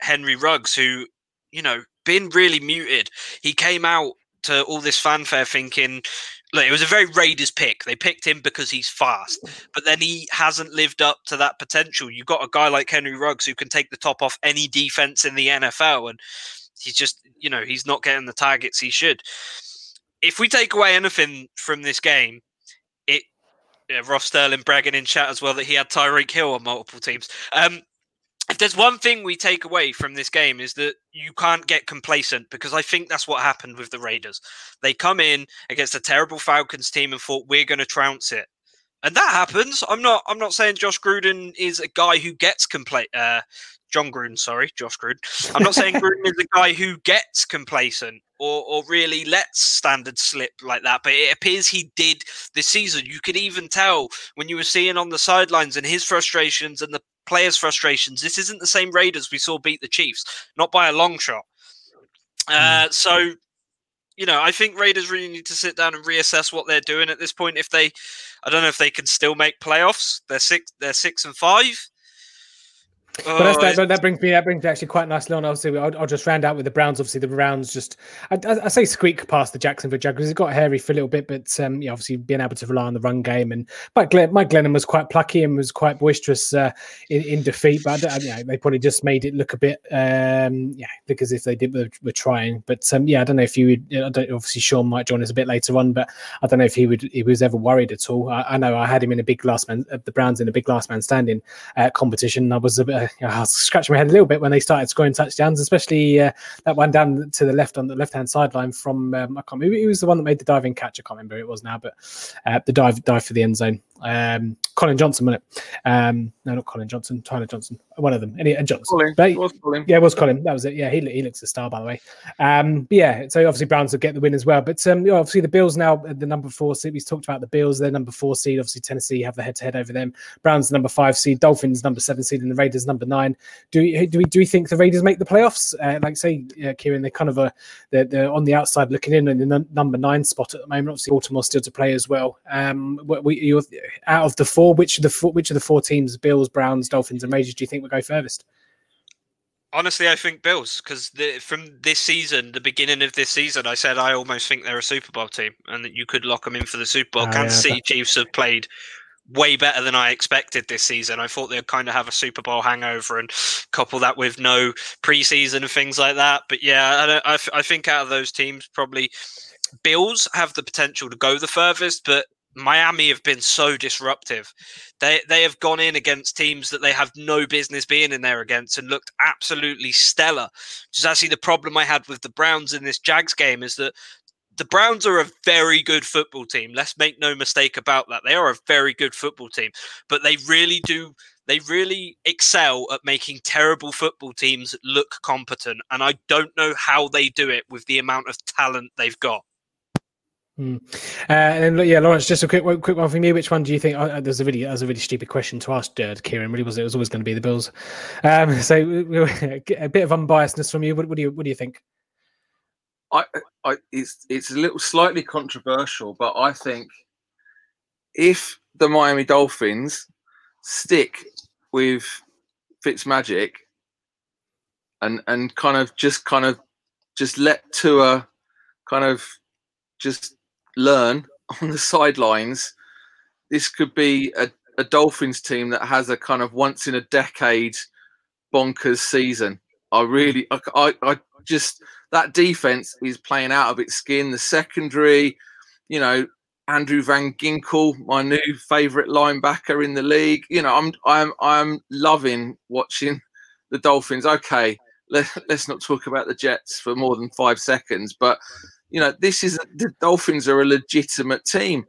Henry Ruggs, who you know been really muted. He came out to all this fanfare thinking look, it was a very Raiders pick. They picked him because he's fast, but then he hasn't lived up to that potential. You've got a guy like Henry Ruggs who can take the top off any defense in the NFL, and he's just, you know, he's not getting the targets he should. If we take away anything from this game, it yeah, Ross Sterling bragging in chat as well that he had Tyreek Hill on multiple teams. Um, there's one thing we take away from this game is that you can't get complacent because I think that's what happened with the Raiders. They come in against a terrible Falcons team and thought we're going to trounce it, and that happens. I'm not. I'm not saying Josh Gruden is a guy who gets complacent. Uh, Jon Gruden, sorry, Josh Gruden. I'm not saying <laughs> Gruden is a guy who gets complacent or, or really lets standards slip like that, but it appears he did this season. You could even tell when you were seeing on the sidelines and his frustrations and the players' frustrations. This isn't the same Raiders we saw beat the Chiefs, not by a long shot. Uh, mm. So, you know, I think Raiders really need to sit down and reassess what they're doing at this point. If they, I don't know if they can still make playoffs. They're six. They're six and five. But oh, that, that, brings me that brings me actually quite nicely on. Obviously, I'll, I'll just round out with the Browns. Obviously, the Browns just I, I, I say squeak past the Jacksonville Jaguars. It got hairy for a little bit, but um, yeah, obviously being able to rely on the run game and Mike, Glenn, Mike Glennon was quite plucky and was quite boisterous uh, in, in defeat. But I, you know, they probably just made it look a bit um, yeah because if they did were, were trying. But um, yeah, I don't know if you would. I don't, obviously Sean might join us a bit later on, but I don't know if he would he was ever worried at all. I, I know I had him in a big last man uh, the Browns in a big last man standing uh, competition. I was a bit uh, I was scratching my head a little bit when they started scoring touchdowns, especially uh, that one down to the left on the left hand sideline from um, I can't remember. It was the one that made the diving catch. I can't remember who it was now, but uh, the dive dive for the end zone. Um, Collin Johnson, wasn't it? Um, no, not Collin Johnson. Tyler Johnson. One of them. Any and Johnson. Collin. But, was Collin. Yeah, it was Collin. That was it. Yeah, he, he looks a star, by the way. Um, yeah, so obviously Browns will get the win as well. But um, you know, obviously the Bills now the number four seed. We talked about the Bills. They're number four seed. Obviously Tennessee have the head to head over them. Browns number five seed. Dolphins number seven seed, and the Raiders number nine. Do we do we do we think the Raiders make the playoffs? Uh, like say, uh, Kieran, they're kind of a they're, they're on the outside looking in in the n- number nine spot at the moment. Obviously Baltimore still to play as well. Um, we, you're out of the four which of the four, which of the four teams, Bills, Browns, Dolphins, and Raiders, do you think will go furthest? Honestly, I think Bills because from this season, the beginning of this season, I said I almost think they're a Super Bowl team and that you could lock them in for the Super Bowl. Oh, Kansas yeah, City Chiefs have played way better than I expected this season. I thought they'd kind of have a Super Bowl hangover and couple that with no preseason and things like that. But yeah, I, I, I think out of those teams, probably Bills have the potential to go the furthest, but Miami have been so disruptive. They they have gone in against teams that they have no business being in there against and looked absolutely stellar. Which is actually the problem I had with the Browns in this Jags game is that the Browns are a very good football team. Let's make no mistake about that. They are a very good football team, but they really do they really excel at making terrible football teams look competent and I don't know how they do it with the amount of talent they've got. Mm. Uh, and then, yeah, Lawrence, just a quick, quick one from you. Which one do you think? Uh, there's a really, was a really stupid question to ask, uh, Kieran. Really was it was always going to be the Bills. Um, <laughs> so <laughs> a bit of unbiasedness from you. What, what, do you, what do you think? I, I, it's, it's a little slightly controversial, but I think if the Miami Dolphins stick with Fitzmagic and and kind of just kind of just let Tua kind of just learn <laughs> on the sidelines. This could be a, a Dolphins team that has a kind of once in a decade bonkers season. I really, I, I, I just that defense is playing out of its skin. The secondary, you know, Andrew Van Ginkel, my new favorite linebacker in the league. You know, I'm I'm I'm loving watching the Dolphins. Okay, let, us not talk about the Jets for more than five seconds, but you know, this is the Dolphins are a legitimate team,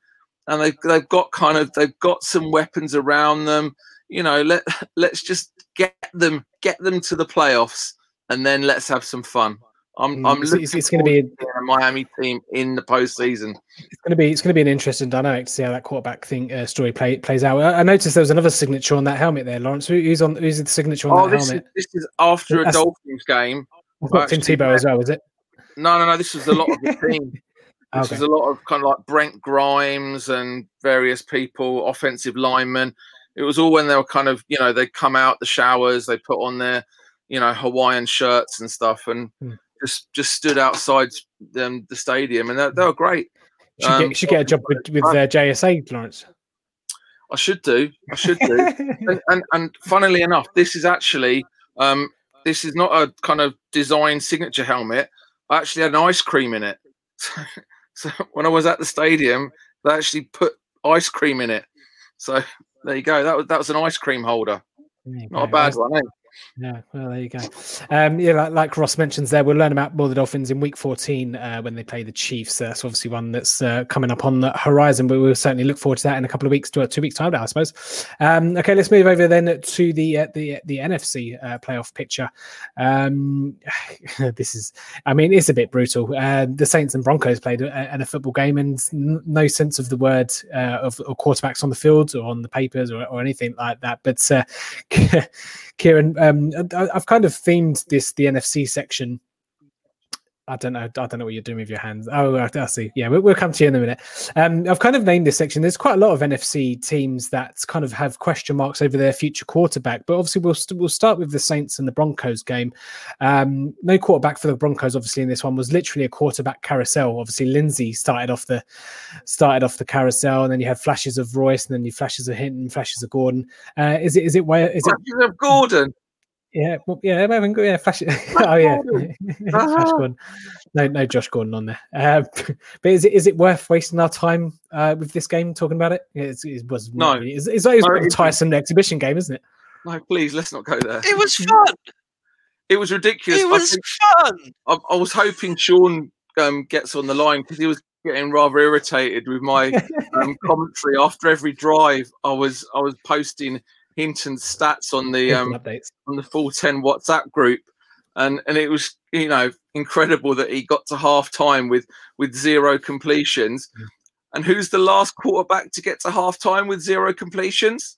and they've they've got kind of they've got some weapons around them. You know, let let's just get them get them to the playoffs, and then let's have some fun. I'm, mm, I'm it's, it's going to be a Miami team in the postseason. It's going to be it's going to be an interesting dynamic to see how that quarterback thing uh, story play, plays out. I, I, noticed there was another signature on that helmet there, Lawrence. who's on? Who's the signature on oh, that this helmet? Is, this is after a Dolphins game. Got Tim Tebow as well, is it? No, no, no. This was a lot of the <laughs> team. This okay. was a lot of kind of like Brent Grimes and various people, offensive linemen. It was all when they were kind of, you know, they come out the showers, they put on their, you know, Hawaiian shirts and stuff, and hmm. just just stood outside um, the stadium, and they, they were great. Should, um, get, should get a job with, with uh, JSA, Lawrence. I should do. I should do. <laughs> and, and, and funnily enough, this is actually um, this is not a kind of design signature helmet. Actually had an ice cream in it. So, <laughs> so when I was at the stadium, they actually put ice cream in it. So there you go. That was that was an ice cream holder. Not a bad one, eh? Yeah, well, there you go. Um, yeah, like, like, Ross mentions there, we'll learn about more the Dolphins in week 14 uh, when they play the Chiefs. Uh, that's obviously one that's uh, coming up on the horizon, but we'll certainly look forward to that in a couple of weeks, to two weeks time now, I suppose. Um, okay, let's move over then to the uh, the the NFC uh, playoff picture. Um, <sighs> this is, I mean, it's a bit brutal. Uh, the Saints and Broncos played a, a football game, and n- no sense of the word of, of, quarterbacks on the field or on the papers or, or anything like that. But <laughs> Kieran, um, I've kind of themed this the NFC section. I don't know. I don't know what you're doing with your hands. Oh, I see. Yeah, we'll, we'll come to you in a minute. Um, I've kind of named this section. There's quite a lot of NFC teams that kind of have question marks over their future quarterback. But obviously, we'll we we'll start with the Saints and the Broncos game. Um, no quarterback for the Broncos. Obviously, in this one was literally a quarterback carousel. Obviously, Lindsay started off the started off the carousel, and then you had flashes of Royce, and then you flashes of Hinton, flashes of Gordon. Uh, is it is it where is it of Gordon? Yeah, well, yeah, having yeah, <laughs> Flash. oh yeah, <laughs> Flash Gordon. No, no, Josh Gordon on there. Uh, <laughs> but is it is it worth wasting our time uh, with this game talking about it? It's, it was no. Really, it's, it's, it's no, a tiresome exhibition game, isn't it? No, please let's not go there. It was fun. It was ridiculous. It was fun. I, I, was hoping Sean um, gets on the line because he was getting rather irritated with my um, commentary after every drive. I was I was posting Hinton's stats on the um, on the full ten WhatsApp group, and and it was you know incredible that he got to half time with with zero completions. Yeah. And who's the last quarterback to get to half time with zero completions?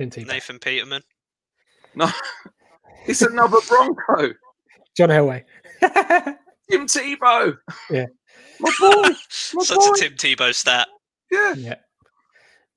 Nathan Peterman. No, <laughs> it's another Bronco. John Elway. Tim Tebow. Yeah. My boy. <laughs> My Such boy. a Tim Tebow stat. Yeah. Yeah.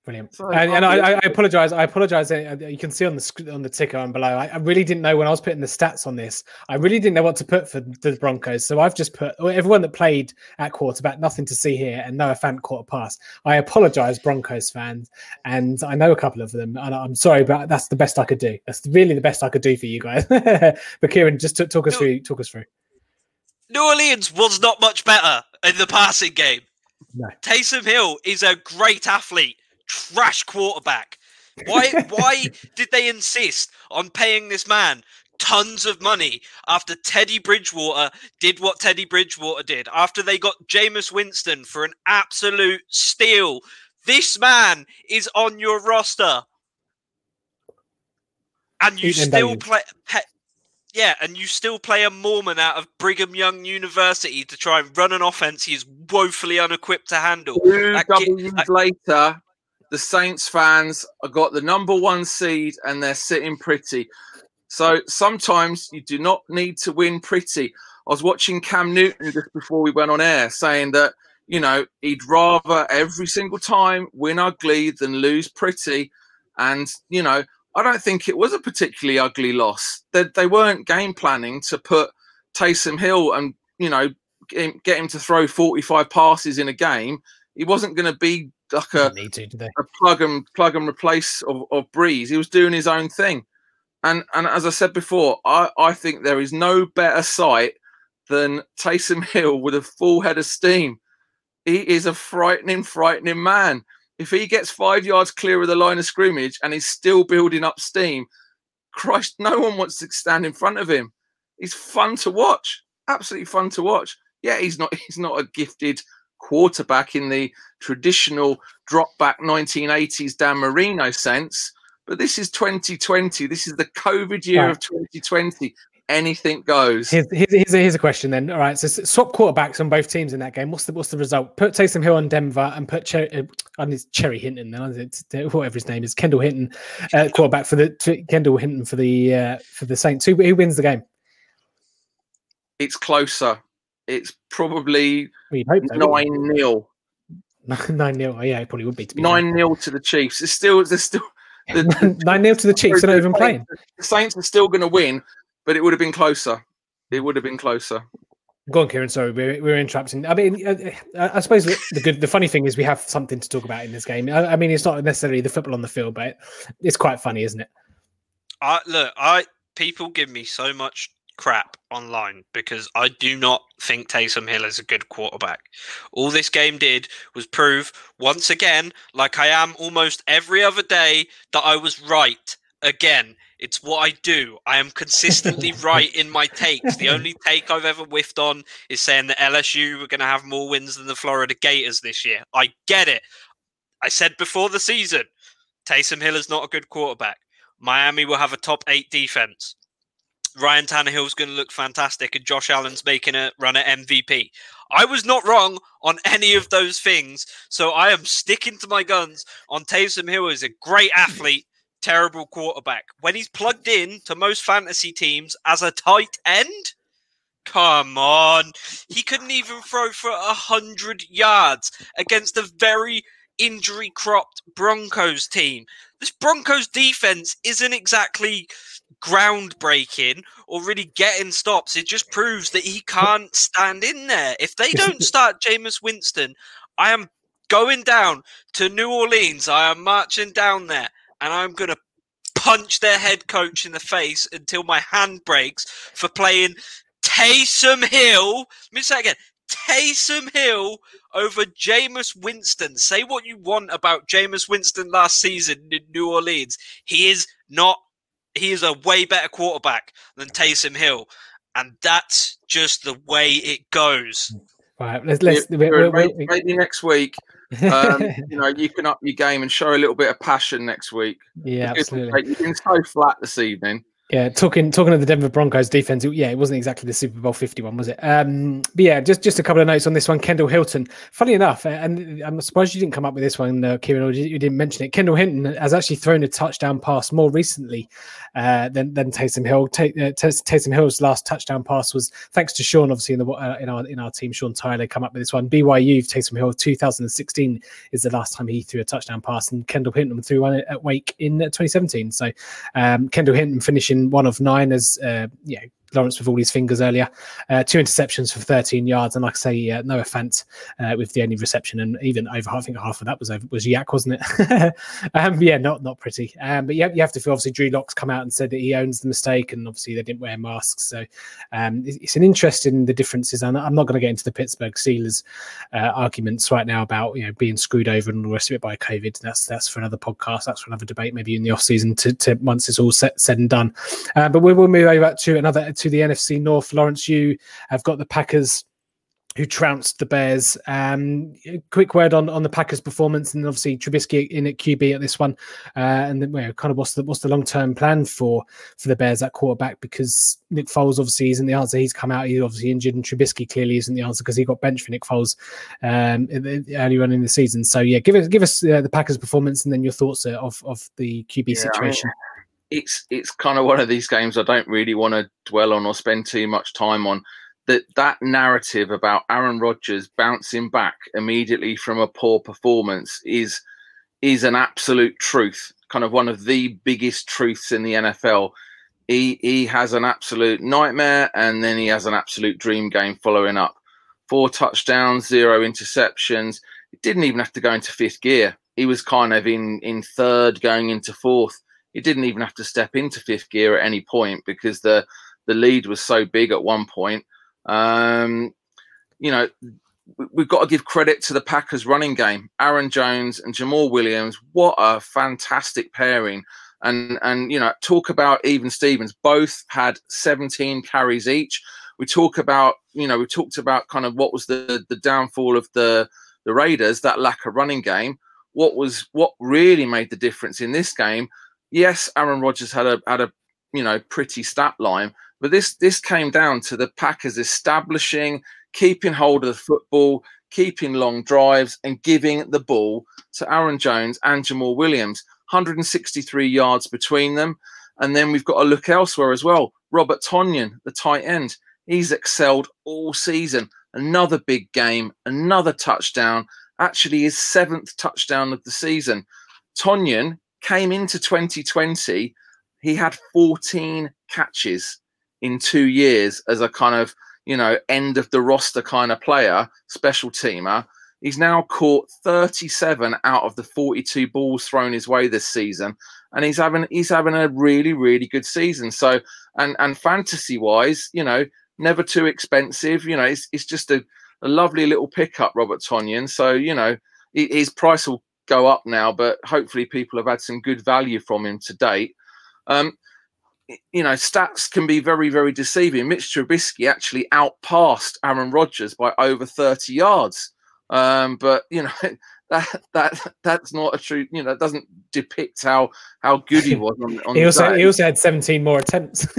Brilliant. and, and I, I, apologize. I apologize. Uh, you can see on the on the ticker on below. I, I, really didn't know when I was putting the stats on this. I really didn't know what to put for the Broncos. So I've just put everyone that played at quarterback. Nothing to see here, and Noah Fant caught a pass. I apologize, Broncos fans, and I know a couple of them. And I'm sorry, but that's the best I could do. That's really the best I could do for you guys. <laughs> but Kieran, just to, talk us no, through. Talk us through. New Orleans was not much better in the passing game. No. Taysom Hill is a great athlete trash quarterback. Why why <laughs> did they insist on paying this man tons of money after Teddy Bridgewater did what Teddy Bridgewater did, after they got Jameis Winston for an absolute steal? This man is on your roster. And you still play pe- yeah, and you still play a Mormon out of Brigham Young University to try and run an offense he is woefully unequipped to handle. Two W's later, the Saints fans have got the number one seed and they're sitting pretty. So sometimes you do not need to win pretty. I was watching Cam Newton just before we went on air saying that, you know, he'd rather every single time win ugly than lose pretty. And, you know, I don't think it was a particularly ugly loss. They, they weren't game planning to put Taysom Hill and, you know, get him to throw 45 passes in a game. He wasn't going to be like a, to, a plug and plug and replace of, of Brees. He was doing his own thing. And and as I said before, I, I think there is no better sight than Taysom Hill with a full head of steam. He is a frightening, frightening man. If he gets five yards clear of the line of scrimmage and he's still building up steam, Christ, no one wants to stand in front of him. He's fun to watch. Absolutely fun to watch. Yeah, he's not <laughs> he's not a gifted quarterback in the traditional drop back 1980s Dan Marino sense. But this is 2020. This is the COVID year right. of 2020. Anything goes. Here's, here's, here's, a question then. All right, so swap quarterbacks on both teams in that game. What's the what's the result? Put Taysom Hill on Denver and put Cherry, uh, on his Cherry Hinton. Then whatever his name is, Kendall Hinton, uh, quarterback for the Kendall Hinton for the uh, for the Saints. Who, who wins the game? It's closer. It's probably nine nil. <laughs> Nine nil. Oh, yeah, it probably would be. be nine nil to the Chiefs. It's still. There's still. <laughs> The, nine nil to the Chiefs. They're not even playing. The Saints are still going to win, but it would have been closer. It would have been closer. Go on, Kieran. Sorry, we're, we're interrupting. I mean, I, uh, uh, I suppose the good, the funny thing is we have something to talk about in this game. I, I mean, it's not necessarily the football on the field, but it's quite funny, isn't it? I look. I people give me so much crap online because I do not think Taysom Hill is a good quarterback. All this game did was prove once again, like I am almost every other day, that I was right again. It's what I do. I am consistently <laughs> right in my takes. The only take I've ever whiffed on is saying that LSU were going to have more wins than the Florida Gators this year. I get it. I said before the season, Taysom Hill is not a good quarterback. Miami will have a top eight defense. Ryan Tannehill's going to look fantastic, and Josh Allen's making a run at MVP. I was not wrong on any of those things, so I am sticking to my guns on Taysom Hill is a great athlete, terrible quarterback. When he's plugged in to most fantasy teams as a tight end, come on, he couldn't even throw for a hundred yards against a very injury cropped Broncos team. This Broncos defense isn't exactly groundbreaking or really getting stops. It just proves that he can't stand in there. If they don't <laughs> start Jameis Winston, I am going down to New Orleans. I am marching down there and I'm going to punch their head coach in the face until my hand breaks for playing Taysom Hill. Let me say again. Taysom Hill over Jameis Winston. Say what you want about Jameis Winston last season in New Orleans. He is not he is a way better quarterback than Taysom Hill, and that's just the way it goes. Right, let's let's maybe, maybe, maybe next week. um, <laughs> you know, you can up your game and show a little bit of passion next week. Yeah, absolutely. You've been so flat this evening. Yeah, talking talking of the Denver Broncos defense, yeah, it wasn't exactly the Super Bowl fifty one, was it? Um, but yeah, just just a couple of notes on this one. Kendall Hinton, funny enough, and I'm surprised you didn't come up with this one, uh, Kieran, or you didn't mention it. Kendall Hinton has actually thrown a touchdown pass more recently uh, than than Taysom Hill. T- uh, Taysom Hill's last touchdown pass was thanks to Sean, obviously in the uh, in our in our team, Sean Tyler come up with this one. BYU Taysom Hill, 2016 is the last time he threw a touchdown pass, and Kendall Hinton threw one at Wake in 2017. So um, Kendall Hinton finishing one of nine as uh, yeah Lawrence with all his fingers earlier. Uh, two interceptions for 13 yards, and like I say, uh, Noah Fant uh, with the only reception, and even over I think half of that was over was YAC, wasn't it? <laughs> um, yeah, not not pretty. Um, but yeah, you have to feel obviously Drew Lock's come out and said that he owns the mistake, and obviously they didn't wear masks. So um, it's, it's, an interest in the differences, and I'm not going to get into the Pittsburgh Steelers uh, arguments right now about you know being screwed over and all the rest of it by COVID. That's that's for another podcast. That's for another debate, maybe in the off season to, to once it's all set, said and done. Uh, but we will move over to another to the NFC North. Lawrence, you have got the Packers who trounced the Bears. Um, quick word on, on the Packers' performance, and obviously Trubisky in at QB at this one, uh, and then well, kind of what's the what's the long term plan for for the Bears at quarterback? Because Nick Foles obviously isn't the answer. He's come out, he's obviously injured, and Trubisky clearly isn't the answer because he got benched for Nick Foles um, early on in the season. So yeah, give us give us uh, the Packers' performance, and then your thoughts uh, of of the QB yeah, situation. I mean, it's it's kind of one of these games I don't really want to dwell on or spend too much time on. That that narrative about Aaron Rodgers bouncing back immediately from a poor performance is is an absolute truth. Kind of one of the biggest truths in the NFL. He he has an absolute nightmare, and then he has an absolute dream game following up. Four touchdowns, zero interceptions. It didn't even have to go into fifth gear. He was kind of in in third, going into fourth he didn't even have to step into fifth gear at any point because the the lead was so big at one point. Um, you know, we've got to give credit to the Packers running game. Aaron Jones and Jamaal Williams, what a fantastic pairing. And and you know, talk about even Stevens, both had 17 carries each. We talk about, you know, we talked about kind of what was the the downfall of the the Raiders, that lack of running game. What was what really made the difference in this game yes, Aaron Rodgers had a had a you know pretty stat line, but this this came down to the Packers establishing, keeping hold of the football, keeping long drives, and giving the ball to Aaron Jones and Jamaal Williams. 163 yards between them. And then we've got to look elsewhere as well. Robert Tonyan, the tight end, he's excelled all season. Another big game, another touchdown, actually his seventh touchdown of the season. Tonyan came into 2020, he had 14 catches in two years as a kind of, you know, end of the roster kind of player, special teamer. He's now caught 37 out of the 42 balls thrown his way this season, and he's having he's having a really really good season. So, and and fantasy wise, you know, never too expensive. You know, it's it's just a, a lovely little pickup, Robert Tonyan. So, you know, his price will go up now, but hopefully people have had some good value from him to date. Um, you know, stats can be very, very deceiving. Mitch Trubisky actually outpassed Aaron Rodgers by over 30 yards. Um, but you know, <laughs> that that that's not a true. You know, it doesn't depict how how good he <laughs> was on. on he also he also had 17 more attempts. <laughs>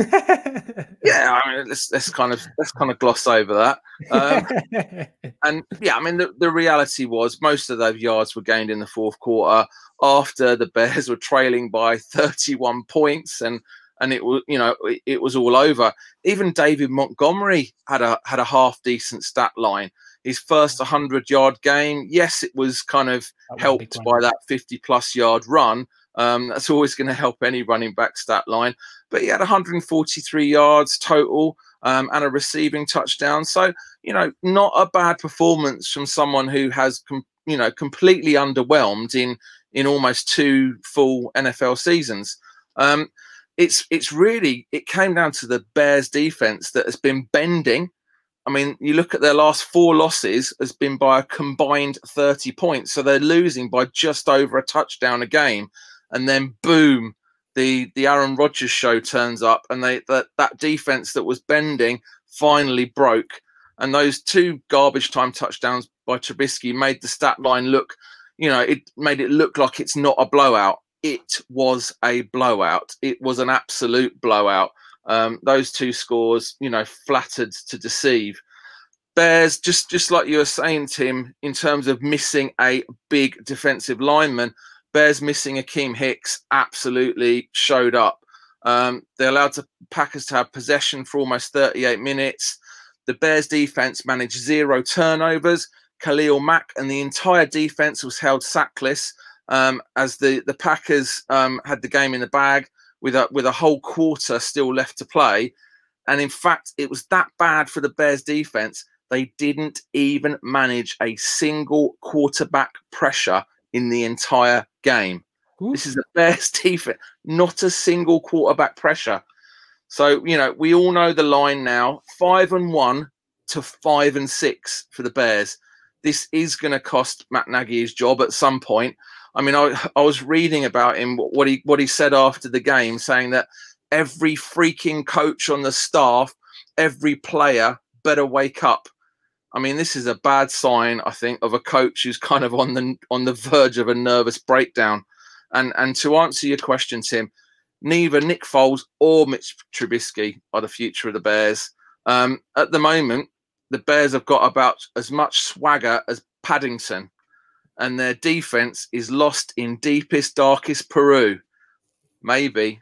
yeah, I mean, let's let's kind of let's kind of gloss over that. Um, <laughs> and yeah, I mean, the, the reality was most of those yards were gained in the fourth quarter after the Bears were trailing by <laughs> 31 points and and it was you know it, it was all over. Even David Montgomery had a had a half decent stat line his first 100 yard game. Yes, it was kind of helped by that 50 plus yard run. Um, that's always going to help any running back stat line. But he had 143 yards total um, and a receiving touchdown. So, you know, not a bad performance from someone who has, com- you know, completely underwhelmed in in almost two full NFL seasons. Um, it's it's really it came down to the Bears defense that has been bending I mean, you look at their last four losses has been by a combined 30 points. So they're losing by just over a touchdown a game. And then boom, the the Aaron Rodgers show turns up and they that, that defense that was bending finally broke. And those two garbage time touchdowns by Trubisky made the stat line look, you know, it made it look like it's not a blowout. It was a blowout. It was an absolute blowout. Um, those two scores, you know, flattered to deceive. Bears, just just like you were saying, Tim, in terms of missing a big defensive lineman, Bears missing Akiem Hicks absolutely showed up. Um, they allowed the Packers to have possession for almost 38 minutes. The Bears defense managed zero turnovers. Khalil Mack and the entire defense was held sackless um, as the, the Packers um, had the game in the bag with a with a whole quarter still left to play. And in fact, it was that bad for the Bears defense. They didn't even manage a single quarterback pressure in the entire game. Ooh. This is the Bears <laughs> defense, not a single quarterback pressure. So, you know, we all know the line now five and one to five and six for the Bears. This is going to cost Matt Nagy his job at some point. I mean, I, I was reading about him what he what he said after the game, saying that every freaking coach on the staff, every player better wake up. I mean, this is a bad sign, I think, of a coach who's kind of on the on the verge of a nervous breakdown. And and to answer your question, Tim, neither Nick Foles or Mitch Trubisky are the future of the Bears. Um, at the moment, the Bears have got about as much swagger as Paddington and their defense is lost in deepest, darkest Peru. Maybe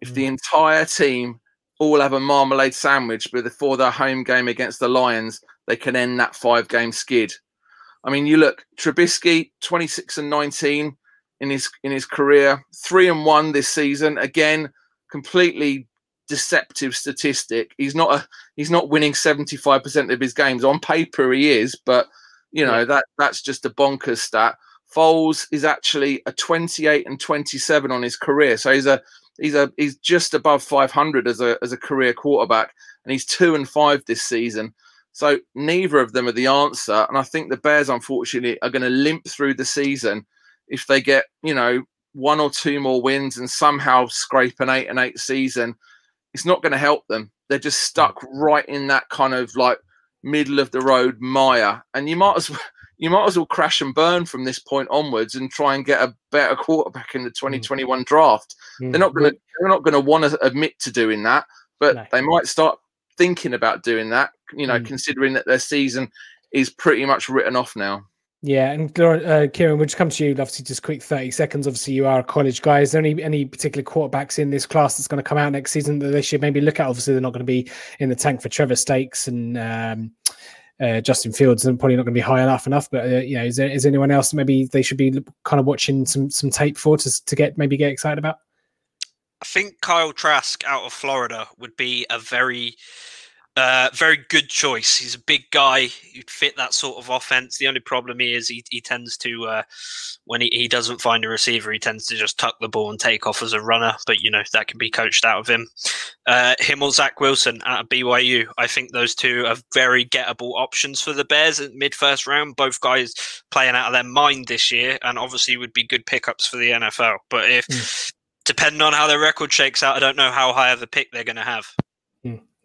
if the hmm. entire team all have a marmalade sandwich before their home game against the Lions, they can end that five game skid. I mean, you look Trubisky, 26 and 19 in his in his career, three and one this season. Again, completely deceptive statistic. He's not a he's not winning 75% of his games. On paper he is, but you know, yeah. that that's just a bonkers stat. Foles is actually a 28 and 27 on his career. So he's a he's a he's just above 500 as a as a career quarterback and he's 2 and 5 this season. So neither of them are the answer and I think the Bears unfortunately are going to limp through the season if they get, you know, one or two more wins and somehow scrape an 8 and 8 season. It's not going to help them. They're just stuck right in that kind of like middle of the road mire, and you might as well <laughs> you might as well crash and burn from this point onwards and try and get a better quarterback in the 2021 mm. draft. Mm. They're not going to they're not going to want to admit to doing that, but no. they might start thinking about doing that. You know, mm. considering that their season is pretty much written off now. Yeah, and uh, Kieran, we'll just come to you. Obviously, just quick thirty seconds. Obviously, you are a college guy. Is there any any particular quarterbacks in this class that's going to come out next season that they should maybe look at? Obviously, they're not going to be in the tank for Trevor Stakes and um, uh, Justin Fields, and probably not going to be high enough enough. But uh, you know, is there is anyone else maybe they should be kind of watching some some tape for to to get maybe get excited about? I think Kyle Trask out of Florida would be a very uh, very good choice. He's a big guy. He'd fit that sort of offense. The only problem is he, he tends to, uh, when he, he doesn't find a receiver, he tends to just tuck the ball and take off as a runner. But, you know, that can be coached out of him. Uh, him or Zach Wilson out of BYU. I think those two are very gettable options for the Bears at mid first round. Both guys playing out of their mind this year and obviously would be good pickups for the NFL. But if. Mm depending on how their record shakes out, I don't know how high of a pick they're going to have.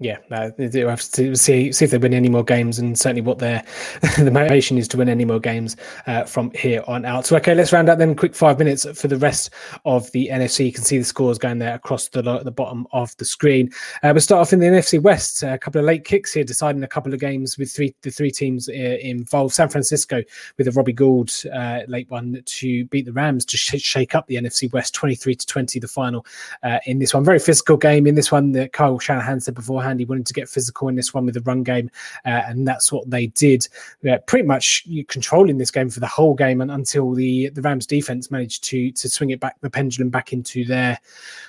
Yeah, no, they have to see see if they win any more games, and certainly what their <laughs> the motivation is to win any more games uh, from here on out. So, okay, let's round out then. Quick five minutes for the rest of the NFC. You can see the scores going there across the the bottom of the screen. Uh, we'll start off in the NFC West. a couple of late kicks here, deciding a couple of games with three the three teams uh, involved. San Francisco with a Robbie Gould uh, late one to beat the Rams to sh- shake up the NFC West, twenty three to twenty, the final uh, in this one. Very physical game in this one. That Kyle Shanahan said beforehand he wanted to get physical in this one with the run game, uh, and that's what they did. Uh, pretty much controlling this game for the whole game, and until the the Rams defense managed to to swing it back, the pendulum back into their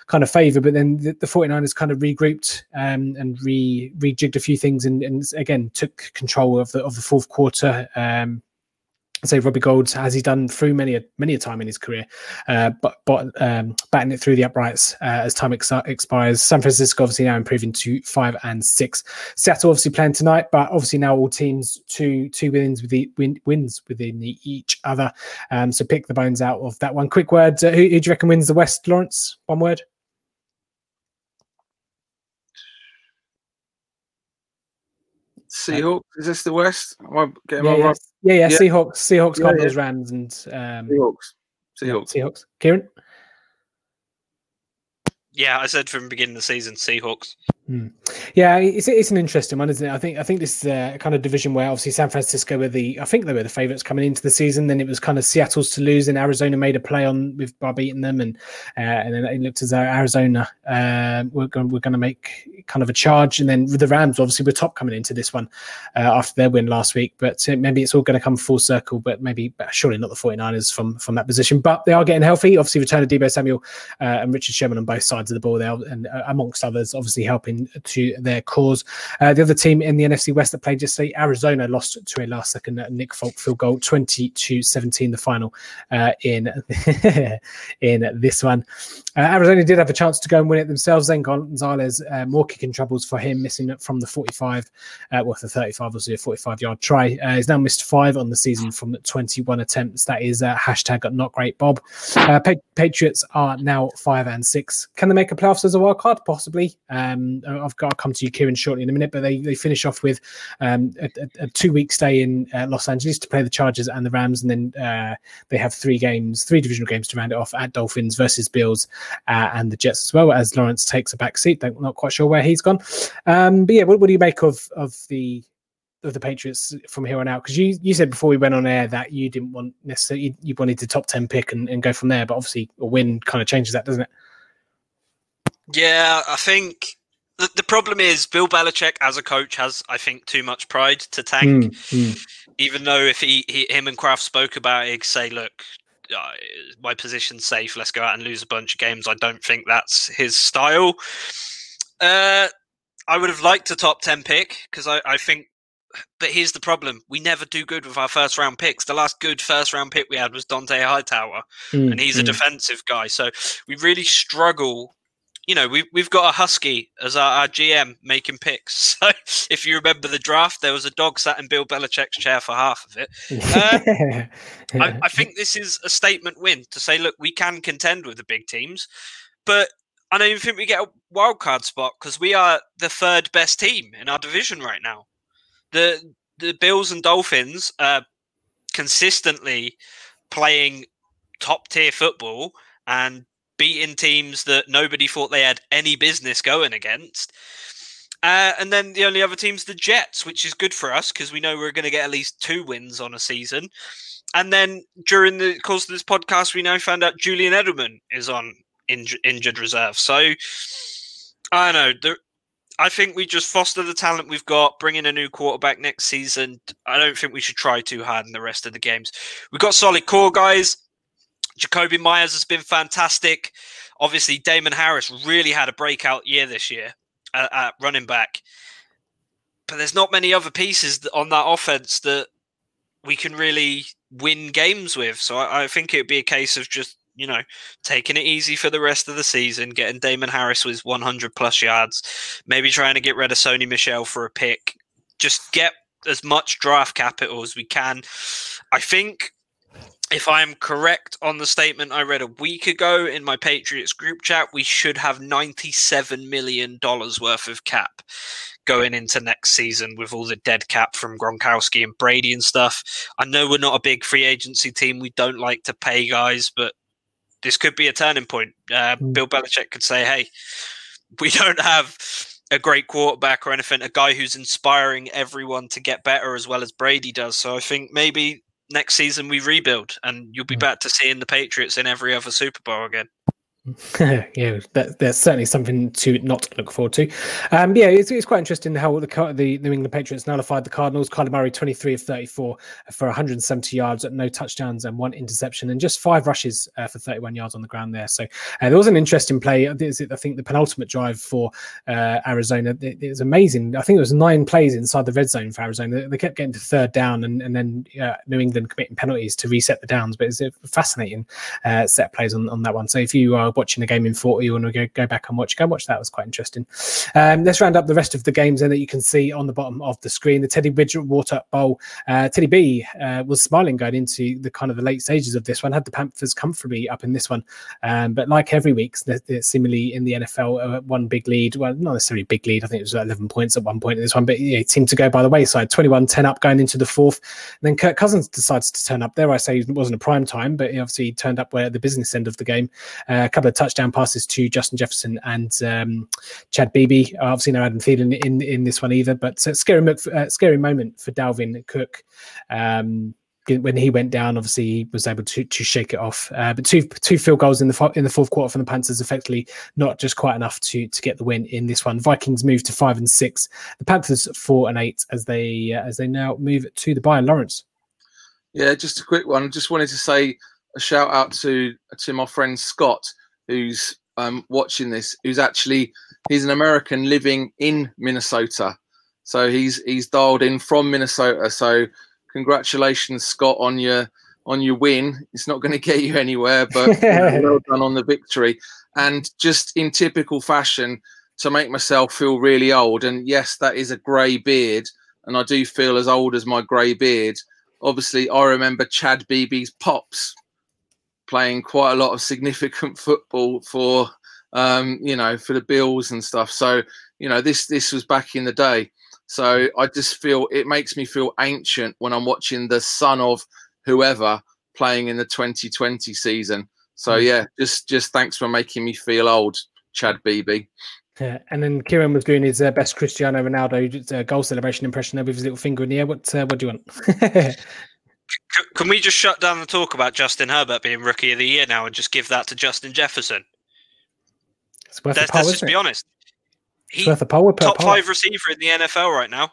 kind of favor. But then the, the 49ers kind of regrouped um, and re rejigged a few things, and, and again took control of the of the fourth quarter. Um, say Robbie Gould has he done through many a many a time in his career, uh, but but um, batting it through the uprights uh, as time ex- expires. San Francisco obviously now improving to five and six. Seattle obviously playing tonight, but obviously now all teams two two wins with the win, wins within the, each other. Um, so pick the bones out of that one. Quick word: uh, who, who do you reckon wins the West, Lawrence? One word. Seahawks. Is this the West? Am I getting yeah, my yeah. right? yeah, yeah, Yeah. Seahawks, Seahawks, Yeah, Cardinals, yeah. Rams, and um, Seahawks. Seahawks. Seahawks. Kieran. Yeah, I said from the beginning of the season, Seahawks. Yeah, it's it's an interesting one, isn't it? I think I think this is a kind of division where obviously San Francisco were the I think they were the favourites coming into the season. Then it was kind of Seattle's to lose, and Arizona made a play on with by beating them, and uh, and then it looked as though Arizona uh, were going we're going to make kind of a charge, and then the Rams obviously were top coming into this one uh, after their win last week. But uh, maybe it's all going to come full circle, but maybe surely not the 49ers from from that position. But they are getting healthy. Obviously, return of Deebo Samuel uh, and Richard Sherman on both sides of the ball there, and uh, amongst others, obviously helping to their cause. Uh, the other team in the NFC West that played yesterday, Arizona, lost to a last second uh, Nick Folk field goal, 20 to 17, the final uh, in <laughs> in this one. Uh, Arizona did have a chance to go and win it themselves. Zane Gonzalez, uh, more kicking troubles for him, missing from the 45, uh, well, the 35 was a 45 yard try. He's now missed five on the season from 21 attempts. That is hashtag not great, Bob. Pa- Patriots are now five and six. Can they make a playoffs as a wild card? Possibly. Um, I've got to come to you, Kieran, shortly in a minute, but they, they finish off with um, a, a, two week stay in uh, Los Angeles to play the Chargers and the Rams, and then uh, they have three games, three divisional games to round it off at Dolphins versus Bills uh, and the Jets as well. As Lawrence takes a back seat, Don't- not quite sure where he's gone. Um, but yeah, what, what do you make of of the of the Patriots from here on out? Because you you said before we went on air that you didn't want necessarily you, you wanted the top ten pick and, and go from there, but obviously a win kind of changes that, doesn't it? Yeah, I think the, the problem is Bill Belichick as a coach has, I think, too much pride to tank. Mm, Even though if he, he him and Kraft spoke about it, say, "Look, uh, my position's safe. Let's go out and lose a bunch of games." I don't think that's his style. Uh, I would have liked a top ten pick because I, I think. But here's the problem: we never do good with our first round picks. The last good first round pick we had was Dont'a Hightower, mm, and he's a mm. defensive guy. So we really struggle. You know, we've we've got a husky as our, our GM making picks. <laughs> So if you remember the draft, there was a dog sat in Bill Belichick's chair for half of it. Um, <laughs> I, I think this is a statement win to say, look, we can contend with the big teams, but I don't even think we get a wild card spot because we are the third best team in our division right now. The the Bills and Dolphins are consistently playing top tier football and beating teams that nobody thought they had any business going against. Uh, and then the only other team's the Jets, which is good for us because we know we're going to get at least two wins on a season. And then during the course of this podcast, we now found out Julian Edelman is on inj- injured reserve. So I don't know. The, I think we just foster the talent we've got, bring in a new quarterback next season. I don't think we should try too hard in the rest of the games. We've got solid core guys. Jakobi Meyers has been fantastic. Obviously, Damien Harris really had a breakout year this year at, at running back. But there's not many other pieces on that offense that we can really win games with. So I, I think it would be a case of just, you know, taking it easy for the rest of the season, getting Damien Harris with 100 plus yards, maybe trying to get rid of Sony Michel for a pick. Just get as much draft capital as we can. I think if I am correct on the statement I read a week ago in my Patriots group chat, we should have $97 million worth of cap going into next season with all the dead cap from Gronkowski and Brady and stuff. I know we're not a big free agency team. We don't like to pay guys, but this could be a turning point. Uh, mm. Bill Belichick could say, hey, we don't have a great quarterback or anything, a guy who's inspiring everyone to get better as well as Brady does. So I think maybe next season we rebuild and you'll be mm. back to seeing the Patriots in every other Super Bowl again. <laughs> yeah, that, that's certainly something to not look forward to. Um, yeah, it's, it's quite interesting how the the New England Patriots nullified the Cardinals. Kyler Murray, 23 of 34 for 170 yards, at no touchdowns and one interception, and just five rushes uh, for 31 yards on the ground there. So uh, there was an interesting play. I think the penultimate drive for uh, Arizona. It, it, was amazing. I think it was nine plays inside the red zone for Arizona. They kept getting to third down, and, and then uh, New England committing penalties to reset the downs. But it's a fascinating uh, set plays on, on that one. So if you are watching the game in 40 you want to go, go back and watch, go watch that. It was quite interesting. Um, let's round up the rest of the games then that you can see on the bottom of the screen. The Teddy Bridgewater Bowl. Uh, Teddy B uh, was smiling going into the kind of the late stages of this one, had the Panthers comfortably up in this one. Um, but like every week, similarly in the NFL, uh, one big lead, well, not necessarily big lead. I think it was 11 points at one point in this one, but yeah, it seemed to go by the wayside. 21 10 up going into the fourth. And then Kirk Cousins decides to turn up there. I say it wasn't a prime time, but he obviously turned up where at the business end of the game. Uh, a couple of touchdown passes to Justin Jefferson and um, Chad Beebe. Obviously, no Adam Thielen in, in this one either, but scary, uh, scary moment for Dalvin Cook. Um, when he went down, obviously he was able to to shake it off. Uh, but two two field goals in the in the fourth quarter from the Panthers, effectively not just quite enough to to get the win in this one. Vikings move to five and six. The Panthers four and eight as they uh, as they now move to the Bayern. Lawrence. Yeah, just a quick one. Just wanted to say a shout out to to my friend Scott who's um, watching this, who's actually he's an American living in Minnesota, so he's he's dialed in from Minnesota. So congratulations, Scott, on your on your win. It's not going <laughs> to get you anywhere, but <laughs> well done on the victory. And just in typical fashion, to make myself feel really old. And yes, that is a grey beard, and I do feel as old as my grey beard. Obviously, I remember Chad Beebe's pops playing quite a lot of significant <laughs> football for um, you know for the Bills and stuff. So you know this this was back in the day. So I just feel it makes me feel ancient when I'm watching the son of whoever playing in the 2020 season. So hmm. yeah, just just thanks for making me feel old, Chad Beebe. Yeah, and then Kieran was doing his uh, best Cristiano Ronaldo uh, goal celebration impression there with his little finger in the air. What uh, what do you want? <laughs> can we just shut down the talk about Justin Herbert being rookie of the year now and just give that to Justin Jefferson? It's worth let's, poll, let's just be honest. He, worth a poll, top five receiver in the NFL right now.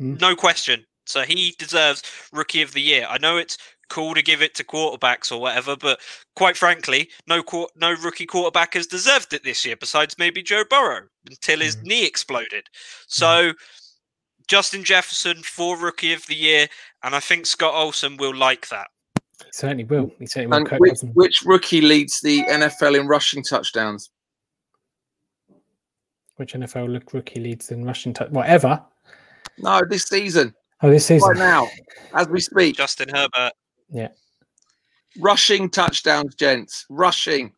Mm. No question. So he deserves rookie of the year. I know it's cool to give it to quarterbacks or whatever, but quite frankly, no no rookie quarterback has deserved it this year, besides maybe Joe Burrow until his mm. knee exploded. So mm. Justin Jefferson for rookie of the year, and I think Scott Olson will like that. He certainly will. He certainly will. Which, which, rookie leads the NFL in rushing touchdowns? Which NFL rookie leads in rushing touchdowns? Whatever. No, this season. Oh, this season. Right now, as we speak. Justin Herbert. Yeah. Rushing touchdowns, gents. Rushing.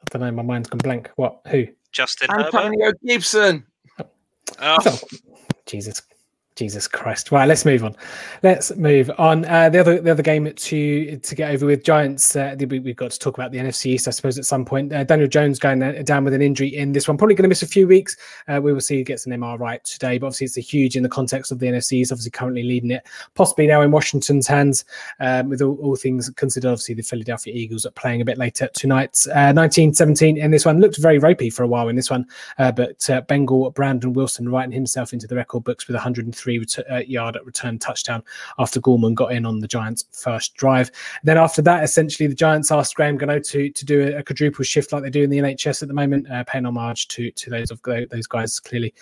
I don't know. My mind's gone blank. What? Who? Justin Herbert. Antonio Herbert. Gibson. Oh. Jesus. Jesus Christ! Right, let's move on. Let's move on. Uh, the other the other game to to get over with Giants. Uh, we, have got to talk about the NFC East, I suppose, at some point. Uh, Daniel Jones going uh, down with an injury in this one, probably going to miss a few weeks. Uh, we will see. He gets an MR right today, but obviously it's a huge in the context of the NFC East. Obviously, currently leading it, possibly now in Washington's hands. Um, with all, all, things considered, obviously the Philadelphia Eagles are playing a bit later tonight. 19-17 uh, in this one looked very ropey for a while in this one, but Bengal Brandon Wilson writing himself into the record books with 103 three ret- uh, yard return touchdown after Gorman got in on the Giants' first drive. Then after that, essentially, the Giants asked Graham Gano to to do a, a quadruple shift like they do in the NHS at the moment, uh, paying homage to to those of those guys. Clearly,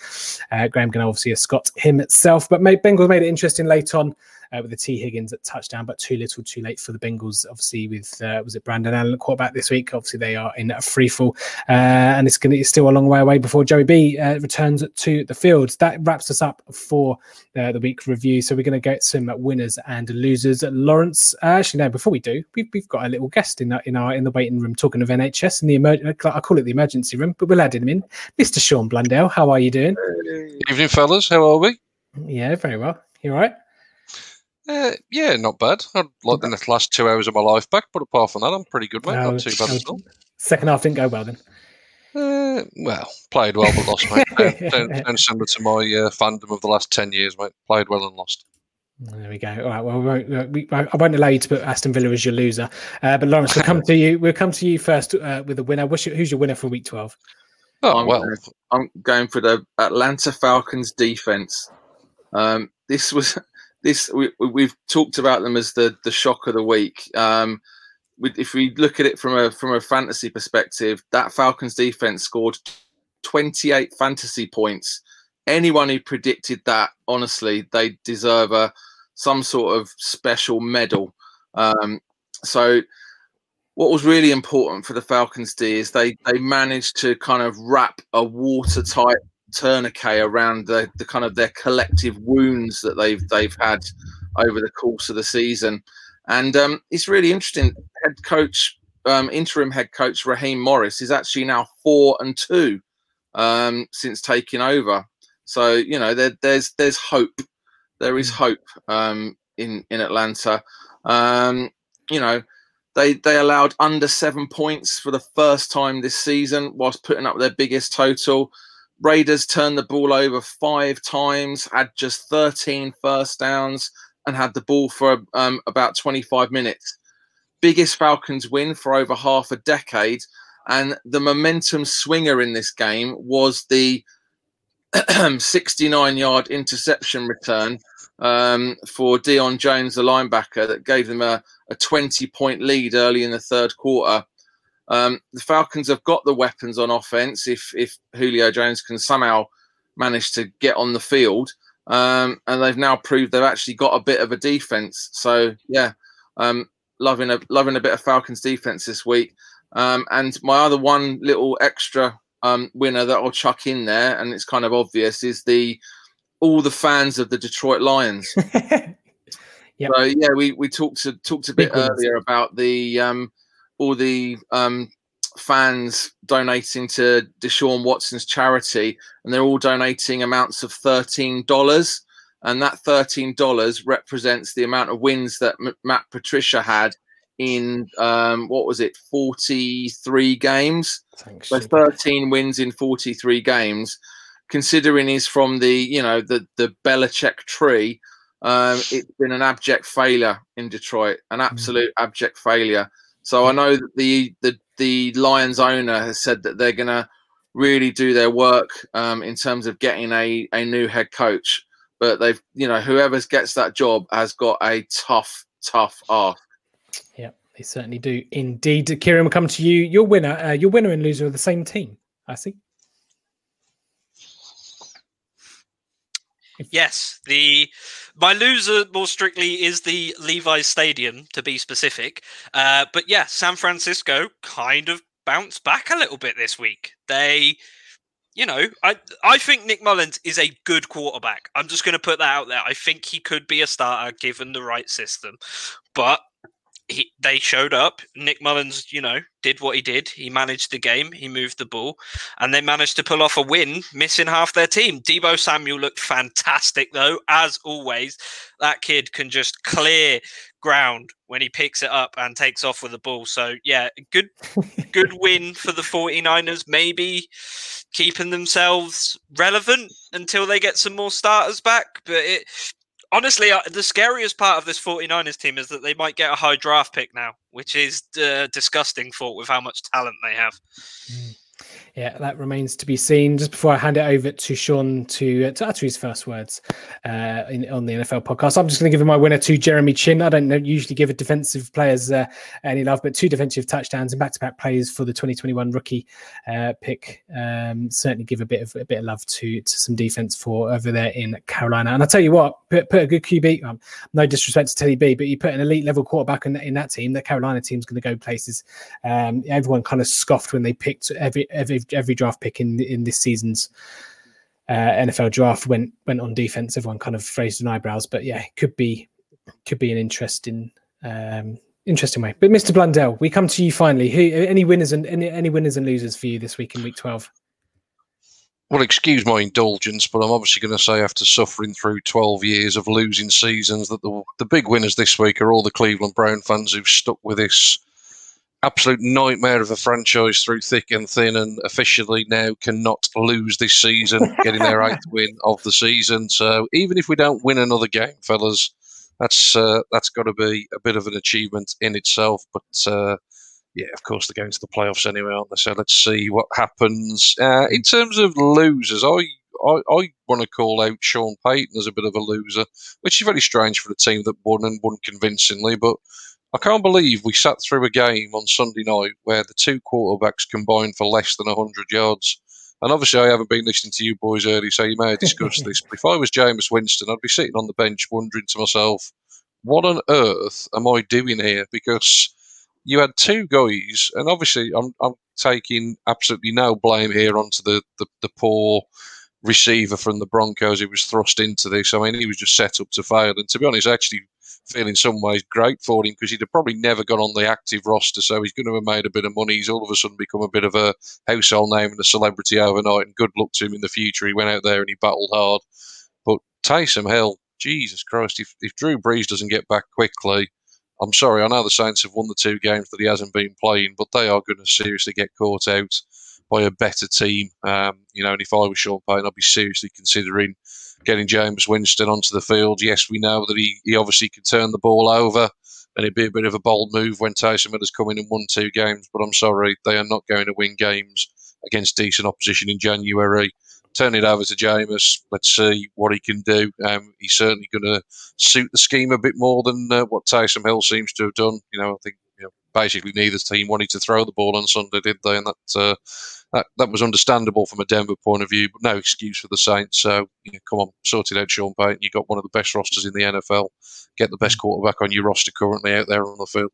uh, Graham Gano obviously a Scot himself, but made, Bengals made it interesting late on. Uh, with the Tee Higgins at touchdown, but too little, too late for the Bengals. Obviously, with uh, was it Brandon Allen quarterback this week? Obviously, they are in a free fall, uh, and it's going to still a long way away before Joey B uh, returns to the field. That wraps us up for uh, the week review. So we're going to get some winners and losers. Lawrence, uh, actually, no. Before we do, we've, we've got a little guest in in our in the waiting room talking of NHS in the emer- I call it the emergency room, but we'll add him in. Mr. Sean Blundell, how are you doing? Evening, fellas. How are we? Yeah, very well. You all right? Uh, yeah, not bad. I'd like the last two hours of my life back, but apart from that, I'm pretty good, mate. not too bad at all. Second half didn't go well then. Uh, well, played well but lost, mate. <laughs> Sounds similar to my uh, fandom of the last ten years, mate. Played well and lost. There we go. All right. Well, we won't, we, I won't allow you to put Aston Villa as your loser, uh, but Lawrence, we'll come <laughs> to you. We'll come to you first uh, with the winner. Your, who's your winner for Week Twelve? Oh I'm well, going, I'm going for the Atlanta Falcons defense. Um, this was this we, we've talked about them as the the shock of the week. Um, if we look at it from a from a fantasy perspective, that Falcons defense scored 28 fantasy points. Anyone who predicted that, honestly, they deserve a some sort of special medal. Um, so, what was really important for the Falcons D is they they managed to kind of wrap a watertight tourniquet around the, the kind of their collective wounds that they've they've had over the course of the season. And um, it's really interesting. Head coach, um, interim head coach Raheem Morris is actually now four and two um, since taking over. So you know there, there's there's hope. There is hmm. hope um, in in Atlanta. Um, you know they they allowed under seven points for the first time this season, whilst putting up their biggest total. Raiders turned the ball over five times, had just 13 first downs, and had the ball for um, about 25 minutes. Biggest Falcons win for over half a decade. And the momentum swinger in this game was the <clears throat> 69 yard interception return um, for Deion Jones, the linebacker, that gave them a, a 20 point lead early in the third quarter. Um, the Falcons have got the weapons on offense if if Julio Jones can somehow manage to get on the field, um, and they've now proved they've actually got a bit of a defense. So yeah, um, loving a loving a bit of Falcons defense this week. Um, and my other one little extra um, winner that I'll chuck in there, and it's kind of obvious, is the all the fans of the Detroit Lions. <laughs> yep. So yeah, we we talked to, talked a bit Big earlier ones. about the um, all the um, fans donating to Deshaun Watson's charity, and they're all donating amounts of thirteen dollars, and that thirteen dollars represents the amount of wins that M- Matt Patricia had in um, what was it, forty three games. Thanks. So thirteen wins in forty three games. Considering he's from the you know the the Belichick tree, um, it's been an abject failure in Detroit, an mm. absolute mm. abject failure. So I know that the the the Lions owner has said that they're going to really do their work um, in terms of getting a a new head coach. But they've you know whoever gets that job has got a tough tough ask. Yeah, they certainly do indeed. Kieran, we'll come to you. Your winner, uh, your winner and loser are the same team. I see. Yes, the my loser more strictly is the Levi's Stadium to be specific. Uh, but yeah, San Francisco kind of bounced back a little bit this week. They, you know, I I think Nick Mullens is a good quarterback. I'm just going to put that out there. I think he could be a starter given the right system, but he, they showed up. Nick Mullens, you know, did what he did. He managed the game. He moved the ball, and they managed to pull off a win, missing half their team. Deebo Samuel looked fantastic, though, as always. That kid can just clear ground when he picks it up and takes off with the ball. So, yeah, good, <laughs> good win for the 49ers. Maybe keeping themselves relevant until they get some more starters back. But it, honestly, uh, the scariest part of this 49ers team is that they might get a high draft pick now, which is uh, disgusting thought with how much talent they have. Mm. Yeah, that remains to be seen. Just before I hand it over to Sean to, uh, to utter his first words uh, in, on the NFL podcast, I'm just going to give him my winner to Jeremy Chinn. I don't know, usually give a defensive players uh, any love, but two defensive touchdowns and back-to-back plays for the 2021 rookie uh, pick. Um, certainly give a bit of a bit of love to to some defense for over there in Carolina. And I tell you what, put, put a good QB. Um, no disrespect to Teddy B, but you put an elite level quarterback in, in that team. The Carolina team's going to go places. Um, everyone kind of scoffed when they picked every every every draft pick in in this season's uh, NFL draft went went on defense. Everyone kind of raised an eyebrows, but yeah, it could be could be an interesting um, interesting way. But Mr. Blundell, we come to you finally. Who any winners and any, any winners and losers for you this week in week twelve? Well, excuse my indulgence, but I'm obviously going to say after suffering through 12 years of losing seasons that the, the big winners this week are all the Cleveland Brown fans who've stuck with this absolute nightmare of a franchise through thick and thin, and officially now cannot lose this season, <laughs> getting their eighth win of the season. So even if we don't win another game, fellas, that's uh, that's got to be a bit of an achievement in itself. But uh, yeah, of course they're going to the playoffs anyway, aren't they? So let's see what happens. Uh, in terms of losers, I. I, I want to call out Sean Payton as a bit of a loser, which is very strange for a team that won and won convincingly. But I can't believe we sat through a game on Sunday night where the two quarterbacks combined for less than 100 yards. And obviously, I haven't been listening to you boys early, so you may have discussed this. But if I was Jameis Winston, I'd be sitting on the bench wondering to myself, what on earth am I doing here? Because you had two guys, and obviously, I'm, I'm taking absolutely no blame here onto the, the, the poor receiver from the Broncos who was thrust into this. I mean, he was just set up to fail. And to be honest, actually feel in some ways great for him because he'd have probably never gone on the active roster. So he's going to have made a bit of money. He's all of a sudden become a bit of a household name and a celebrity overnight. And good luck to him in the future. He went out there and he battled hard. But Taysom Hill, Jesus Christ, if, if Drew Brees doesn't get back quickly, I'm sorry, I know the Saints have won the two games that he hasn't been playing, but they are going to seriously get caught out by a better team. Um, you know, and if I was Sean Payton, I'd be seriously considering getting Jameis Winston onto the field. Yes, we know that he, he obviously can turn the ball over, and it'd be a bit of a bold move when Taysom Hill has come in and won two games. But I'm sorry, they are not going to win games against decent opposition in January. Turn it over to Jameis. Let's see what he can do. Um, he's certainly going to suit the scheme a bit more than uh, what Taysom Hill seems to have done. You know, I think you know, basically neither team wanted to throw the ball on Sunday, did they? And that uh, that, that was understandable from a Denver point of view, but no excuse for the Saints. So, you know, come on, sort it out, Sean Payton. You've got one of the best rosters in the NFL. Get the best quarterback on your roster currently out there on the field.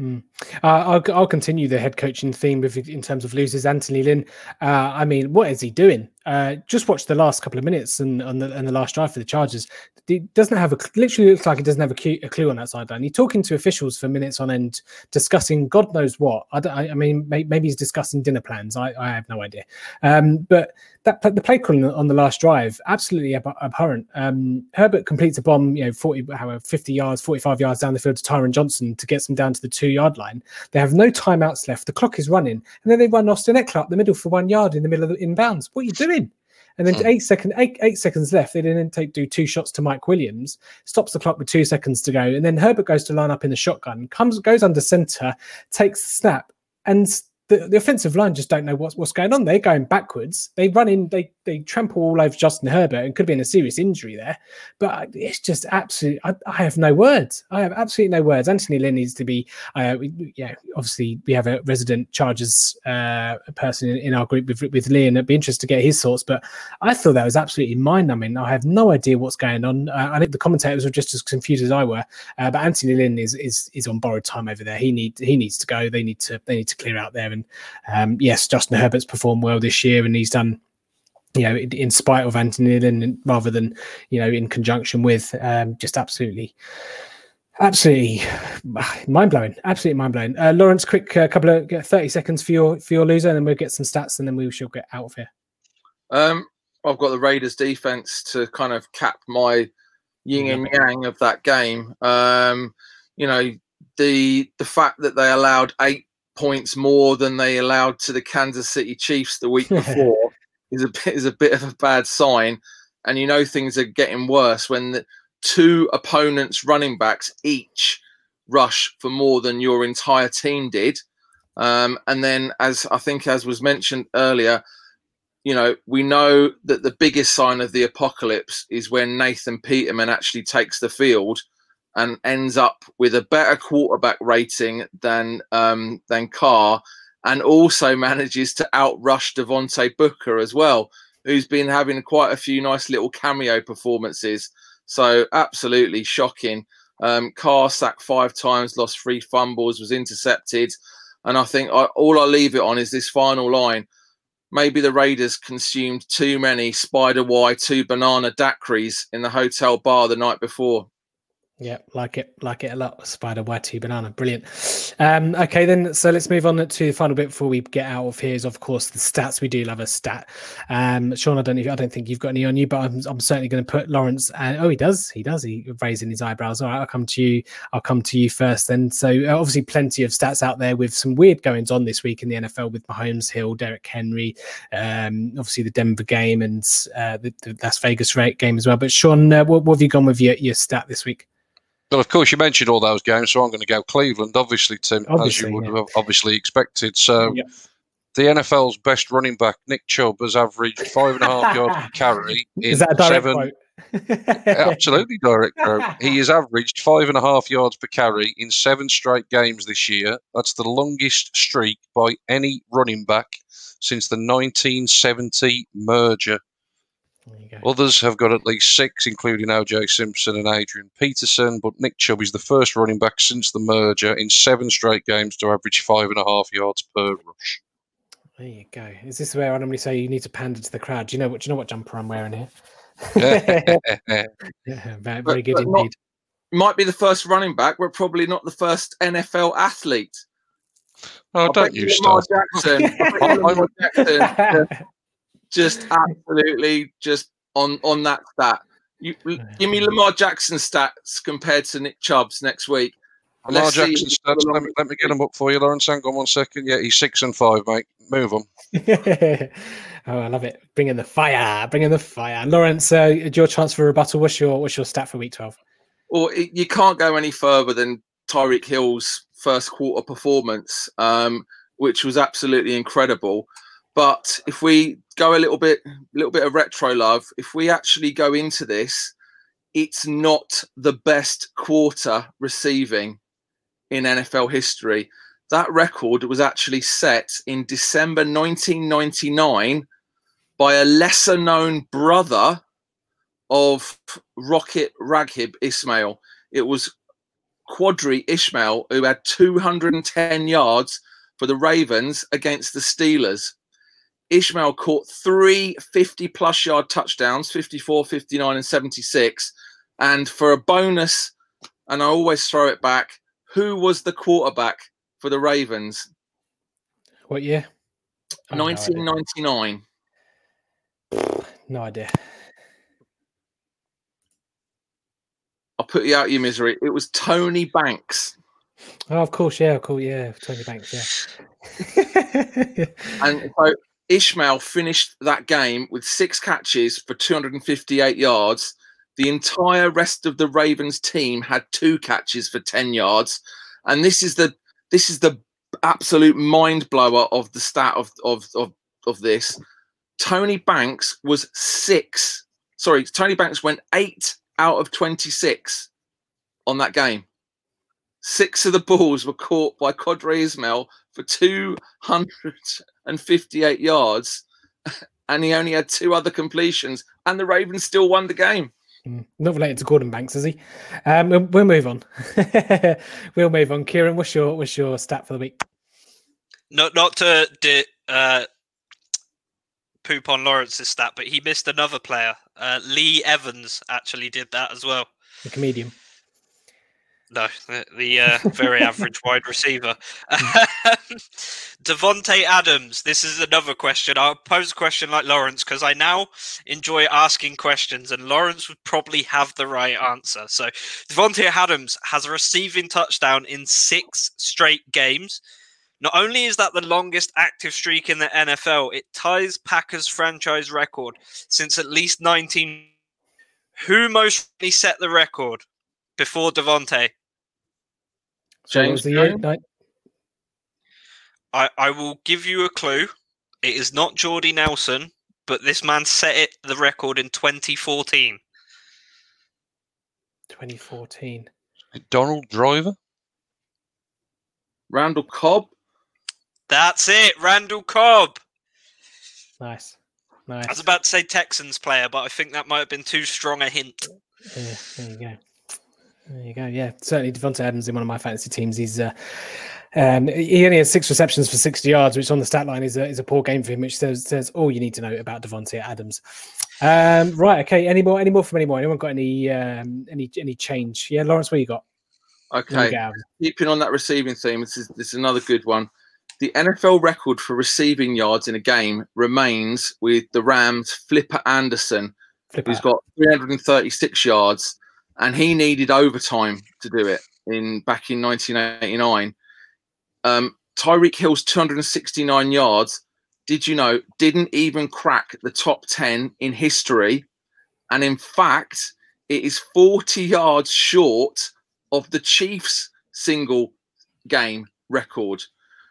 Mm. Uh, I'll, I'll continue the head coaching theme with, in terms of losers. Anthony Lynn, uh, I mean, what is he doing? Uh, just watch the last couple of minutes and the, and the last drive for the Chargers. He doesn't have a literally looks like he doesn't have a clue, a clue on that sideline. He's talking to officials for minutes on end, discussing God knows what. I, I, I mean, maybe he's discussing dinner plans. I, I have no idea. Um, but that the play calling on the last drive absolutely ab- abhorrent. Um, Herbert completes a bomb, you know, forty, however, fifty yards, forty-five yards down the field to Tyron Johnson to get them down to the two-yard line. They have no timeouts left. The clock is running, and then they run Austin Ekeler up the middle for one yard in the middle of the inbounds. What are you doing? And then hmm. eight second, eight, eight seconds left. They didn't take do two shots to Mike Williams, stops the clock with two seconds to go, and then Herbert goes to line up in the shotgun, comes goes under center, takes the snap, and the, the offensive line just don't know what's what's going on. They're going backwards. They run in, they they trample all over Justin Herbert and could be in a serious injury there. But it's just absolutely, I, I have no words. I have absolutely no words. Anthony Lynn needs to be, uh, we, yeah, obviously we have a resident Chargers uh, person in, in, our group with, with Lee, and it'd be interesting to get his thoughts. But I thought that was absolutely mind numbing. I have no idea what's going on. Uh, I think the commentators were just as confused as I were. Uh, but Anthony Lynn is is is on borrowed time over there. He need he needs to go. They need to they need to clear out there. And um, yes, Justin Herbert's performed well this year, and he's done you know, in spite of Anthony Lynn, rather than you know in conjunction with, um, just absolutely, absolutely <sighs> mind blowing, absolutely mind blowing. Uh, Lawrence, quick uh, couple of thirty seconds for your for your loser, and then we'll get some stats, and then we shall get out of here. Um, I've got the Raiders defense to kind of cap my yin and yang of that game. Um, you know, the the fact that they allowed eight points more than they allowed to the Kansas City Chiefs the week <laughs> before is a bit is a bit of a bad sign, and you know things are getting worse when the two opponents' running backs each rush for more than your entire team did. Um, and then, as I think, as was mentioned earlier, you know, we know that the biggest sign of the apocalypse is when Nathan Peterman actually takes the field and ends up with a better quarterback rating than um, than Carr, and also manages to outrush Devontae Booker as well, who's been having quite a few nice little cameo performances. So absolutely shocking. Um, Carr sacked five times, lost three fumbles, was intercepted, and I think I, all I leave it on is this final line. Maybe the Raiders consumed too many Spider Y two banana daiquiris in the hotel bar the night before. Yeah, like it, like it a lot. Spider Whitey banana, brilliant. Um, okay, then so let's move on to the final bit before we get out of here. Is of course the stats. We do love a stat. Um, Sean, I don't, I don't think you've got any on you, but I'm, I'm certainly going to put Lawrence. And oh, he does, he does. He raising his eyebrows. All right, I'll come to you. I'll come to you first. Then, so uh, obviously plenty of stats out there with some weird goings on this week in the NFL with Mahomes, Hill, Derrick Henry, um, obviously the Denver game and uh, the, the Las Vegas game as well. But Sean, uh, what, what have you gone with your, your stat this week? Well, of course, you mentioned all those games, so I'm going to go Cleveland, obviously, Tim, obviously, as you would yeah. have obviously expected. So, yeah. the NFL's best running back, Nick Chubb, has averaged five and a half yards per carry <laughs> in Is that a direct seven. Absolutely direct quote. He has averaged five and a half yards per carry in seven straight games this year. That's the longest streak by any running back since the 1970 merger Others have got at least six, including OJ Simpson and Adrian Peterson. But Nick Chubb is the first running back since the merger in seven straight games to average five and a half yards per rush. There you go. Is this where I normally say you need to pander to the crowd? Do you know what? Do you know what jumper I'm wearing here? <laughs> yeah, <laughs> very, very good but, but indeed. Not, might be the first running back, but probably not the first NFL athlete. Oh, I don't you start. Jackson, <laughs> Jackson just <laughs> absolutely just on on that stat. You give me Lamar Jackson stats compared to Nick Chubb's next week. Lamar Jackson stats. Let me, let me get them up for you, Lawrence. Hang on one second. Yeah, he's six and five, mate. Move them. <laughs> oh, I love it. Bring in the fire. Bring in the fire. Lawrence, uh, your chance for rebuttal. What's your what's your stat for week twelve? Well, it, you can't go any further than Tyreek Hill's first quarter performance, um, which was absolutely incredible. But if we go a little bit, a little bit of retro love, if we actually go into this, it's not the best quarter receiving in NFL history. That record was actually set in December 1999 by a lesser known brother of Rocket Raghib Ismail. It was Qadry Ismail who had 210 yards for the Ravens against the Steelers. Ismail caught three 50 plus yard touchdowns 54, 59, and 76. And for a bonus, and I always throw it back, who was the quarterback for the Ravens? What year? 1999. No idea. I'll put you out your misery. It was Tony Banks. Oh, of course, yeah, cool, yeah, Tony Banks, yeah. and so Ismail finished that game with six catches for 258 yards. The entire rest of the Ravens team had two catches for 10 yards. And this is the this is the absolute mind blower of the stat of, of, of, of this. Tony Banks was six. Sorry, Tony Banks went eight out of 26 on that game. Six of the balls were caught by Qadry Ismail for 258 yards, <laughs> and he only had two other completions, and the Ravens still won the game. Hmm. Not related to Gordon Banks, is he? Um, we'll, we'll move on. <laughs> we'll move on. Kieran, what's your what's your stat for the week? Not not to di- uh, poop on Lawrence's stat, but he missed another player. Uh, Lee Evans actually did that as well. The comedian. No, the, the uh, very average wide receiver. <laughs> Davante Adams. This is another question. I'll pose a question like Lawrence because I now enjoy asking questions, and Lawrence would probably have the right answer. So, Davante Adams has a receiving touchdown in six straight games. Not only is that the longest active streak in the NFL, it ties Packers franchise record since at least 19. Who most set the record before Davante? James the year? I, I will give you a clue. It is not Jordy Nelson, but this man set it the record in 2014. 2014. Donald Driver. Randall Cobb. That's it, Randall Cobb. Nice. Nice. I was about to say Texans player, but I think that might have been too strong a hint. Yeah, there you go. There you go. Yeah, certainly Davante Adams in one of my fantasy teams. He's uh, um, he only has six receptions for 60 yards, which on the stat line is a, is a poor game for him, which says says all you need to know about Davante Adams. Um, right. Okay. Any more? Any more from anyone? Anyone got any um, any any change? Yeah, Lawrence, what you got? Okay. Keeping on that receiving theme, this is this is another good one. The NFL record for receiving yards in a game remains with the Rams' Flipper Anderson, Flip who's got 336 yards, and he needed overtime to do it in back in 1989. Um, Tyreek Hill's 269 yards. Did you know? Didn't even crack the top 10 in history, and in fact, it is 40 yards short of the Chiefs' single game record,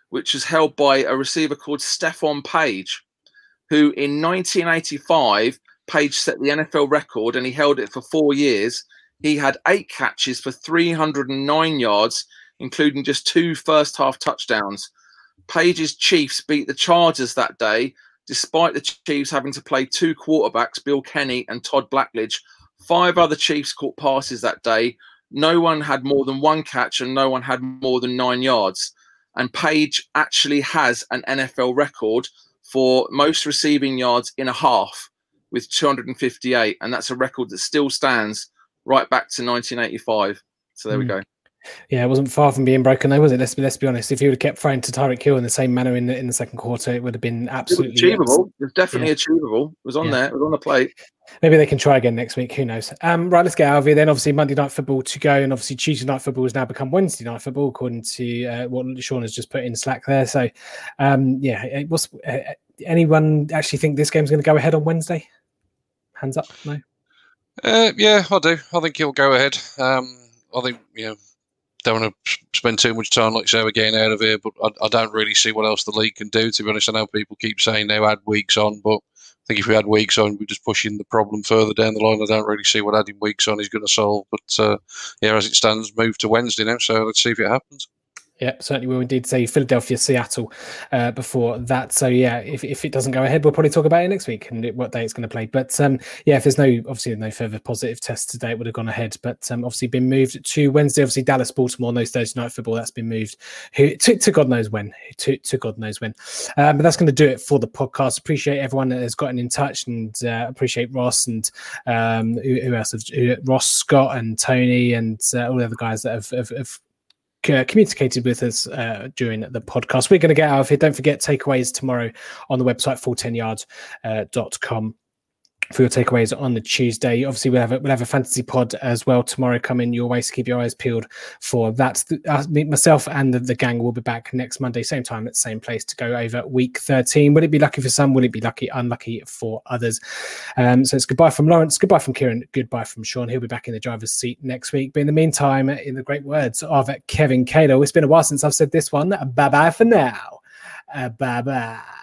which was held by a receiver called Stephone Paige, who in 1985 Paige set the NFL record and he held it for four years. He had eight catches for 309 yards, including just two first half touchdowns. Paige's Chiefs beat the Chargers that day, despite the Chiefs having to play two quarterbacks, Bill Kenney and Todd Blackledge. Five other Chiefs caught passes that day. No one had more than one catch and no one had more than nine yards. And Paige actually has an NFL record for most receiving yards in a half with 258. And that's a record that still stands right back to 1985. So there we Hmm. go. Yeah, it wasn't far from being broken, though, was it? Let's be let's be honest. If he would have kept throwing to Tyreek Hill in the same manner in the in the second quarter, it would have been It absolutely achievable. It was definitely Yeah. achievable. It was on Yeah. there. It was on the plate. Maybe they can try again next week. Who knows? Um, right, let's get out of here. Then, obviously, Monday night football to go, and obviously Tuesday night football has now become Wednesday night football, according to uh, what Sean has just put in Slack there. So, um, yeah, it was. Uh, anyone actually think this game's going to go ahead on Wednesday? Hands up. No. Uh, yeah, I do. I think he'll go ahead. Um, I think you know don't want to spend too much time, like you say, we're getting out of here. But I, I don't really see what else the league can do. To be honest, I know people keep saying they had weeks on, but I think if we had weeks on, we're just pushing the problem further down the line. I don't really see what adding weeks on is going to solve. But uh, yeah, as it stands, move to Wednesday now. So let's see if it happens. Yeah, certainly we will indeed say Philadelphia, Seattle uh, before that. So yeah, if, if it doesn't go ahead, we'll probably talk about it next week and what day it's going to play. But um, yeah, if there's no obviously no further positive tests today, it would have gone ahead. But um, obviously been moved to Wednesday. Obviously Dallas, Baltimore, no Thursday night football. That's been moved who to, to God knows when. To, to God knows when. Um, but that's going to do it for the podcast. Appreciate everyone that has gotten in touch and uh, appreciate Ross and um, who, who else? Have, who, Ross, Scott, and Tony, and uh, all the other guys that have, have, have uh, communicated with us uh, during the podcast. We're going to get out of here. Don't forget takeaways tomorrow on the website full10yards.com. For your takeaways on the Tuesday, obviously we'll have a, we'll have a fantasy pod as well tomorrow coming your way. So keep your eyes peeled for that. Uh, myself and the, the gang will be back next Monday, same time at same place to go over week 13. Will it be lucky for some? Will it be lucky unlucky for others? Um, so it's goodbye from Lawrence, goodbye from Kieran, goodbye from Sean. He'll be back in the driver's seat next week. But in the meantime, in the great words of Kevin Cato, it's been a while since I've said this one. Bye bye for now. Uh, bye bye.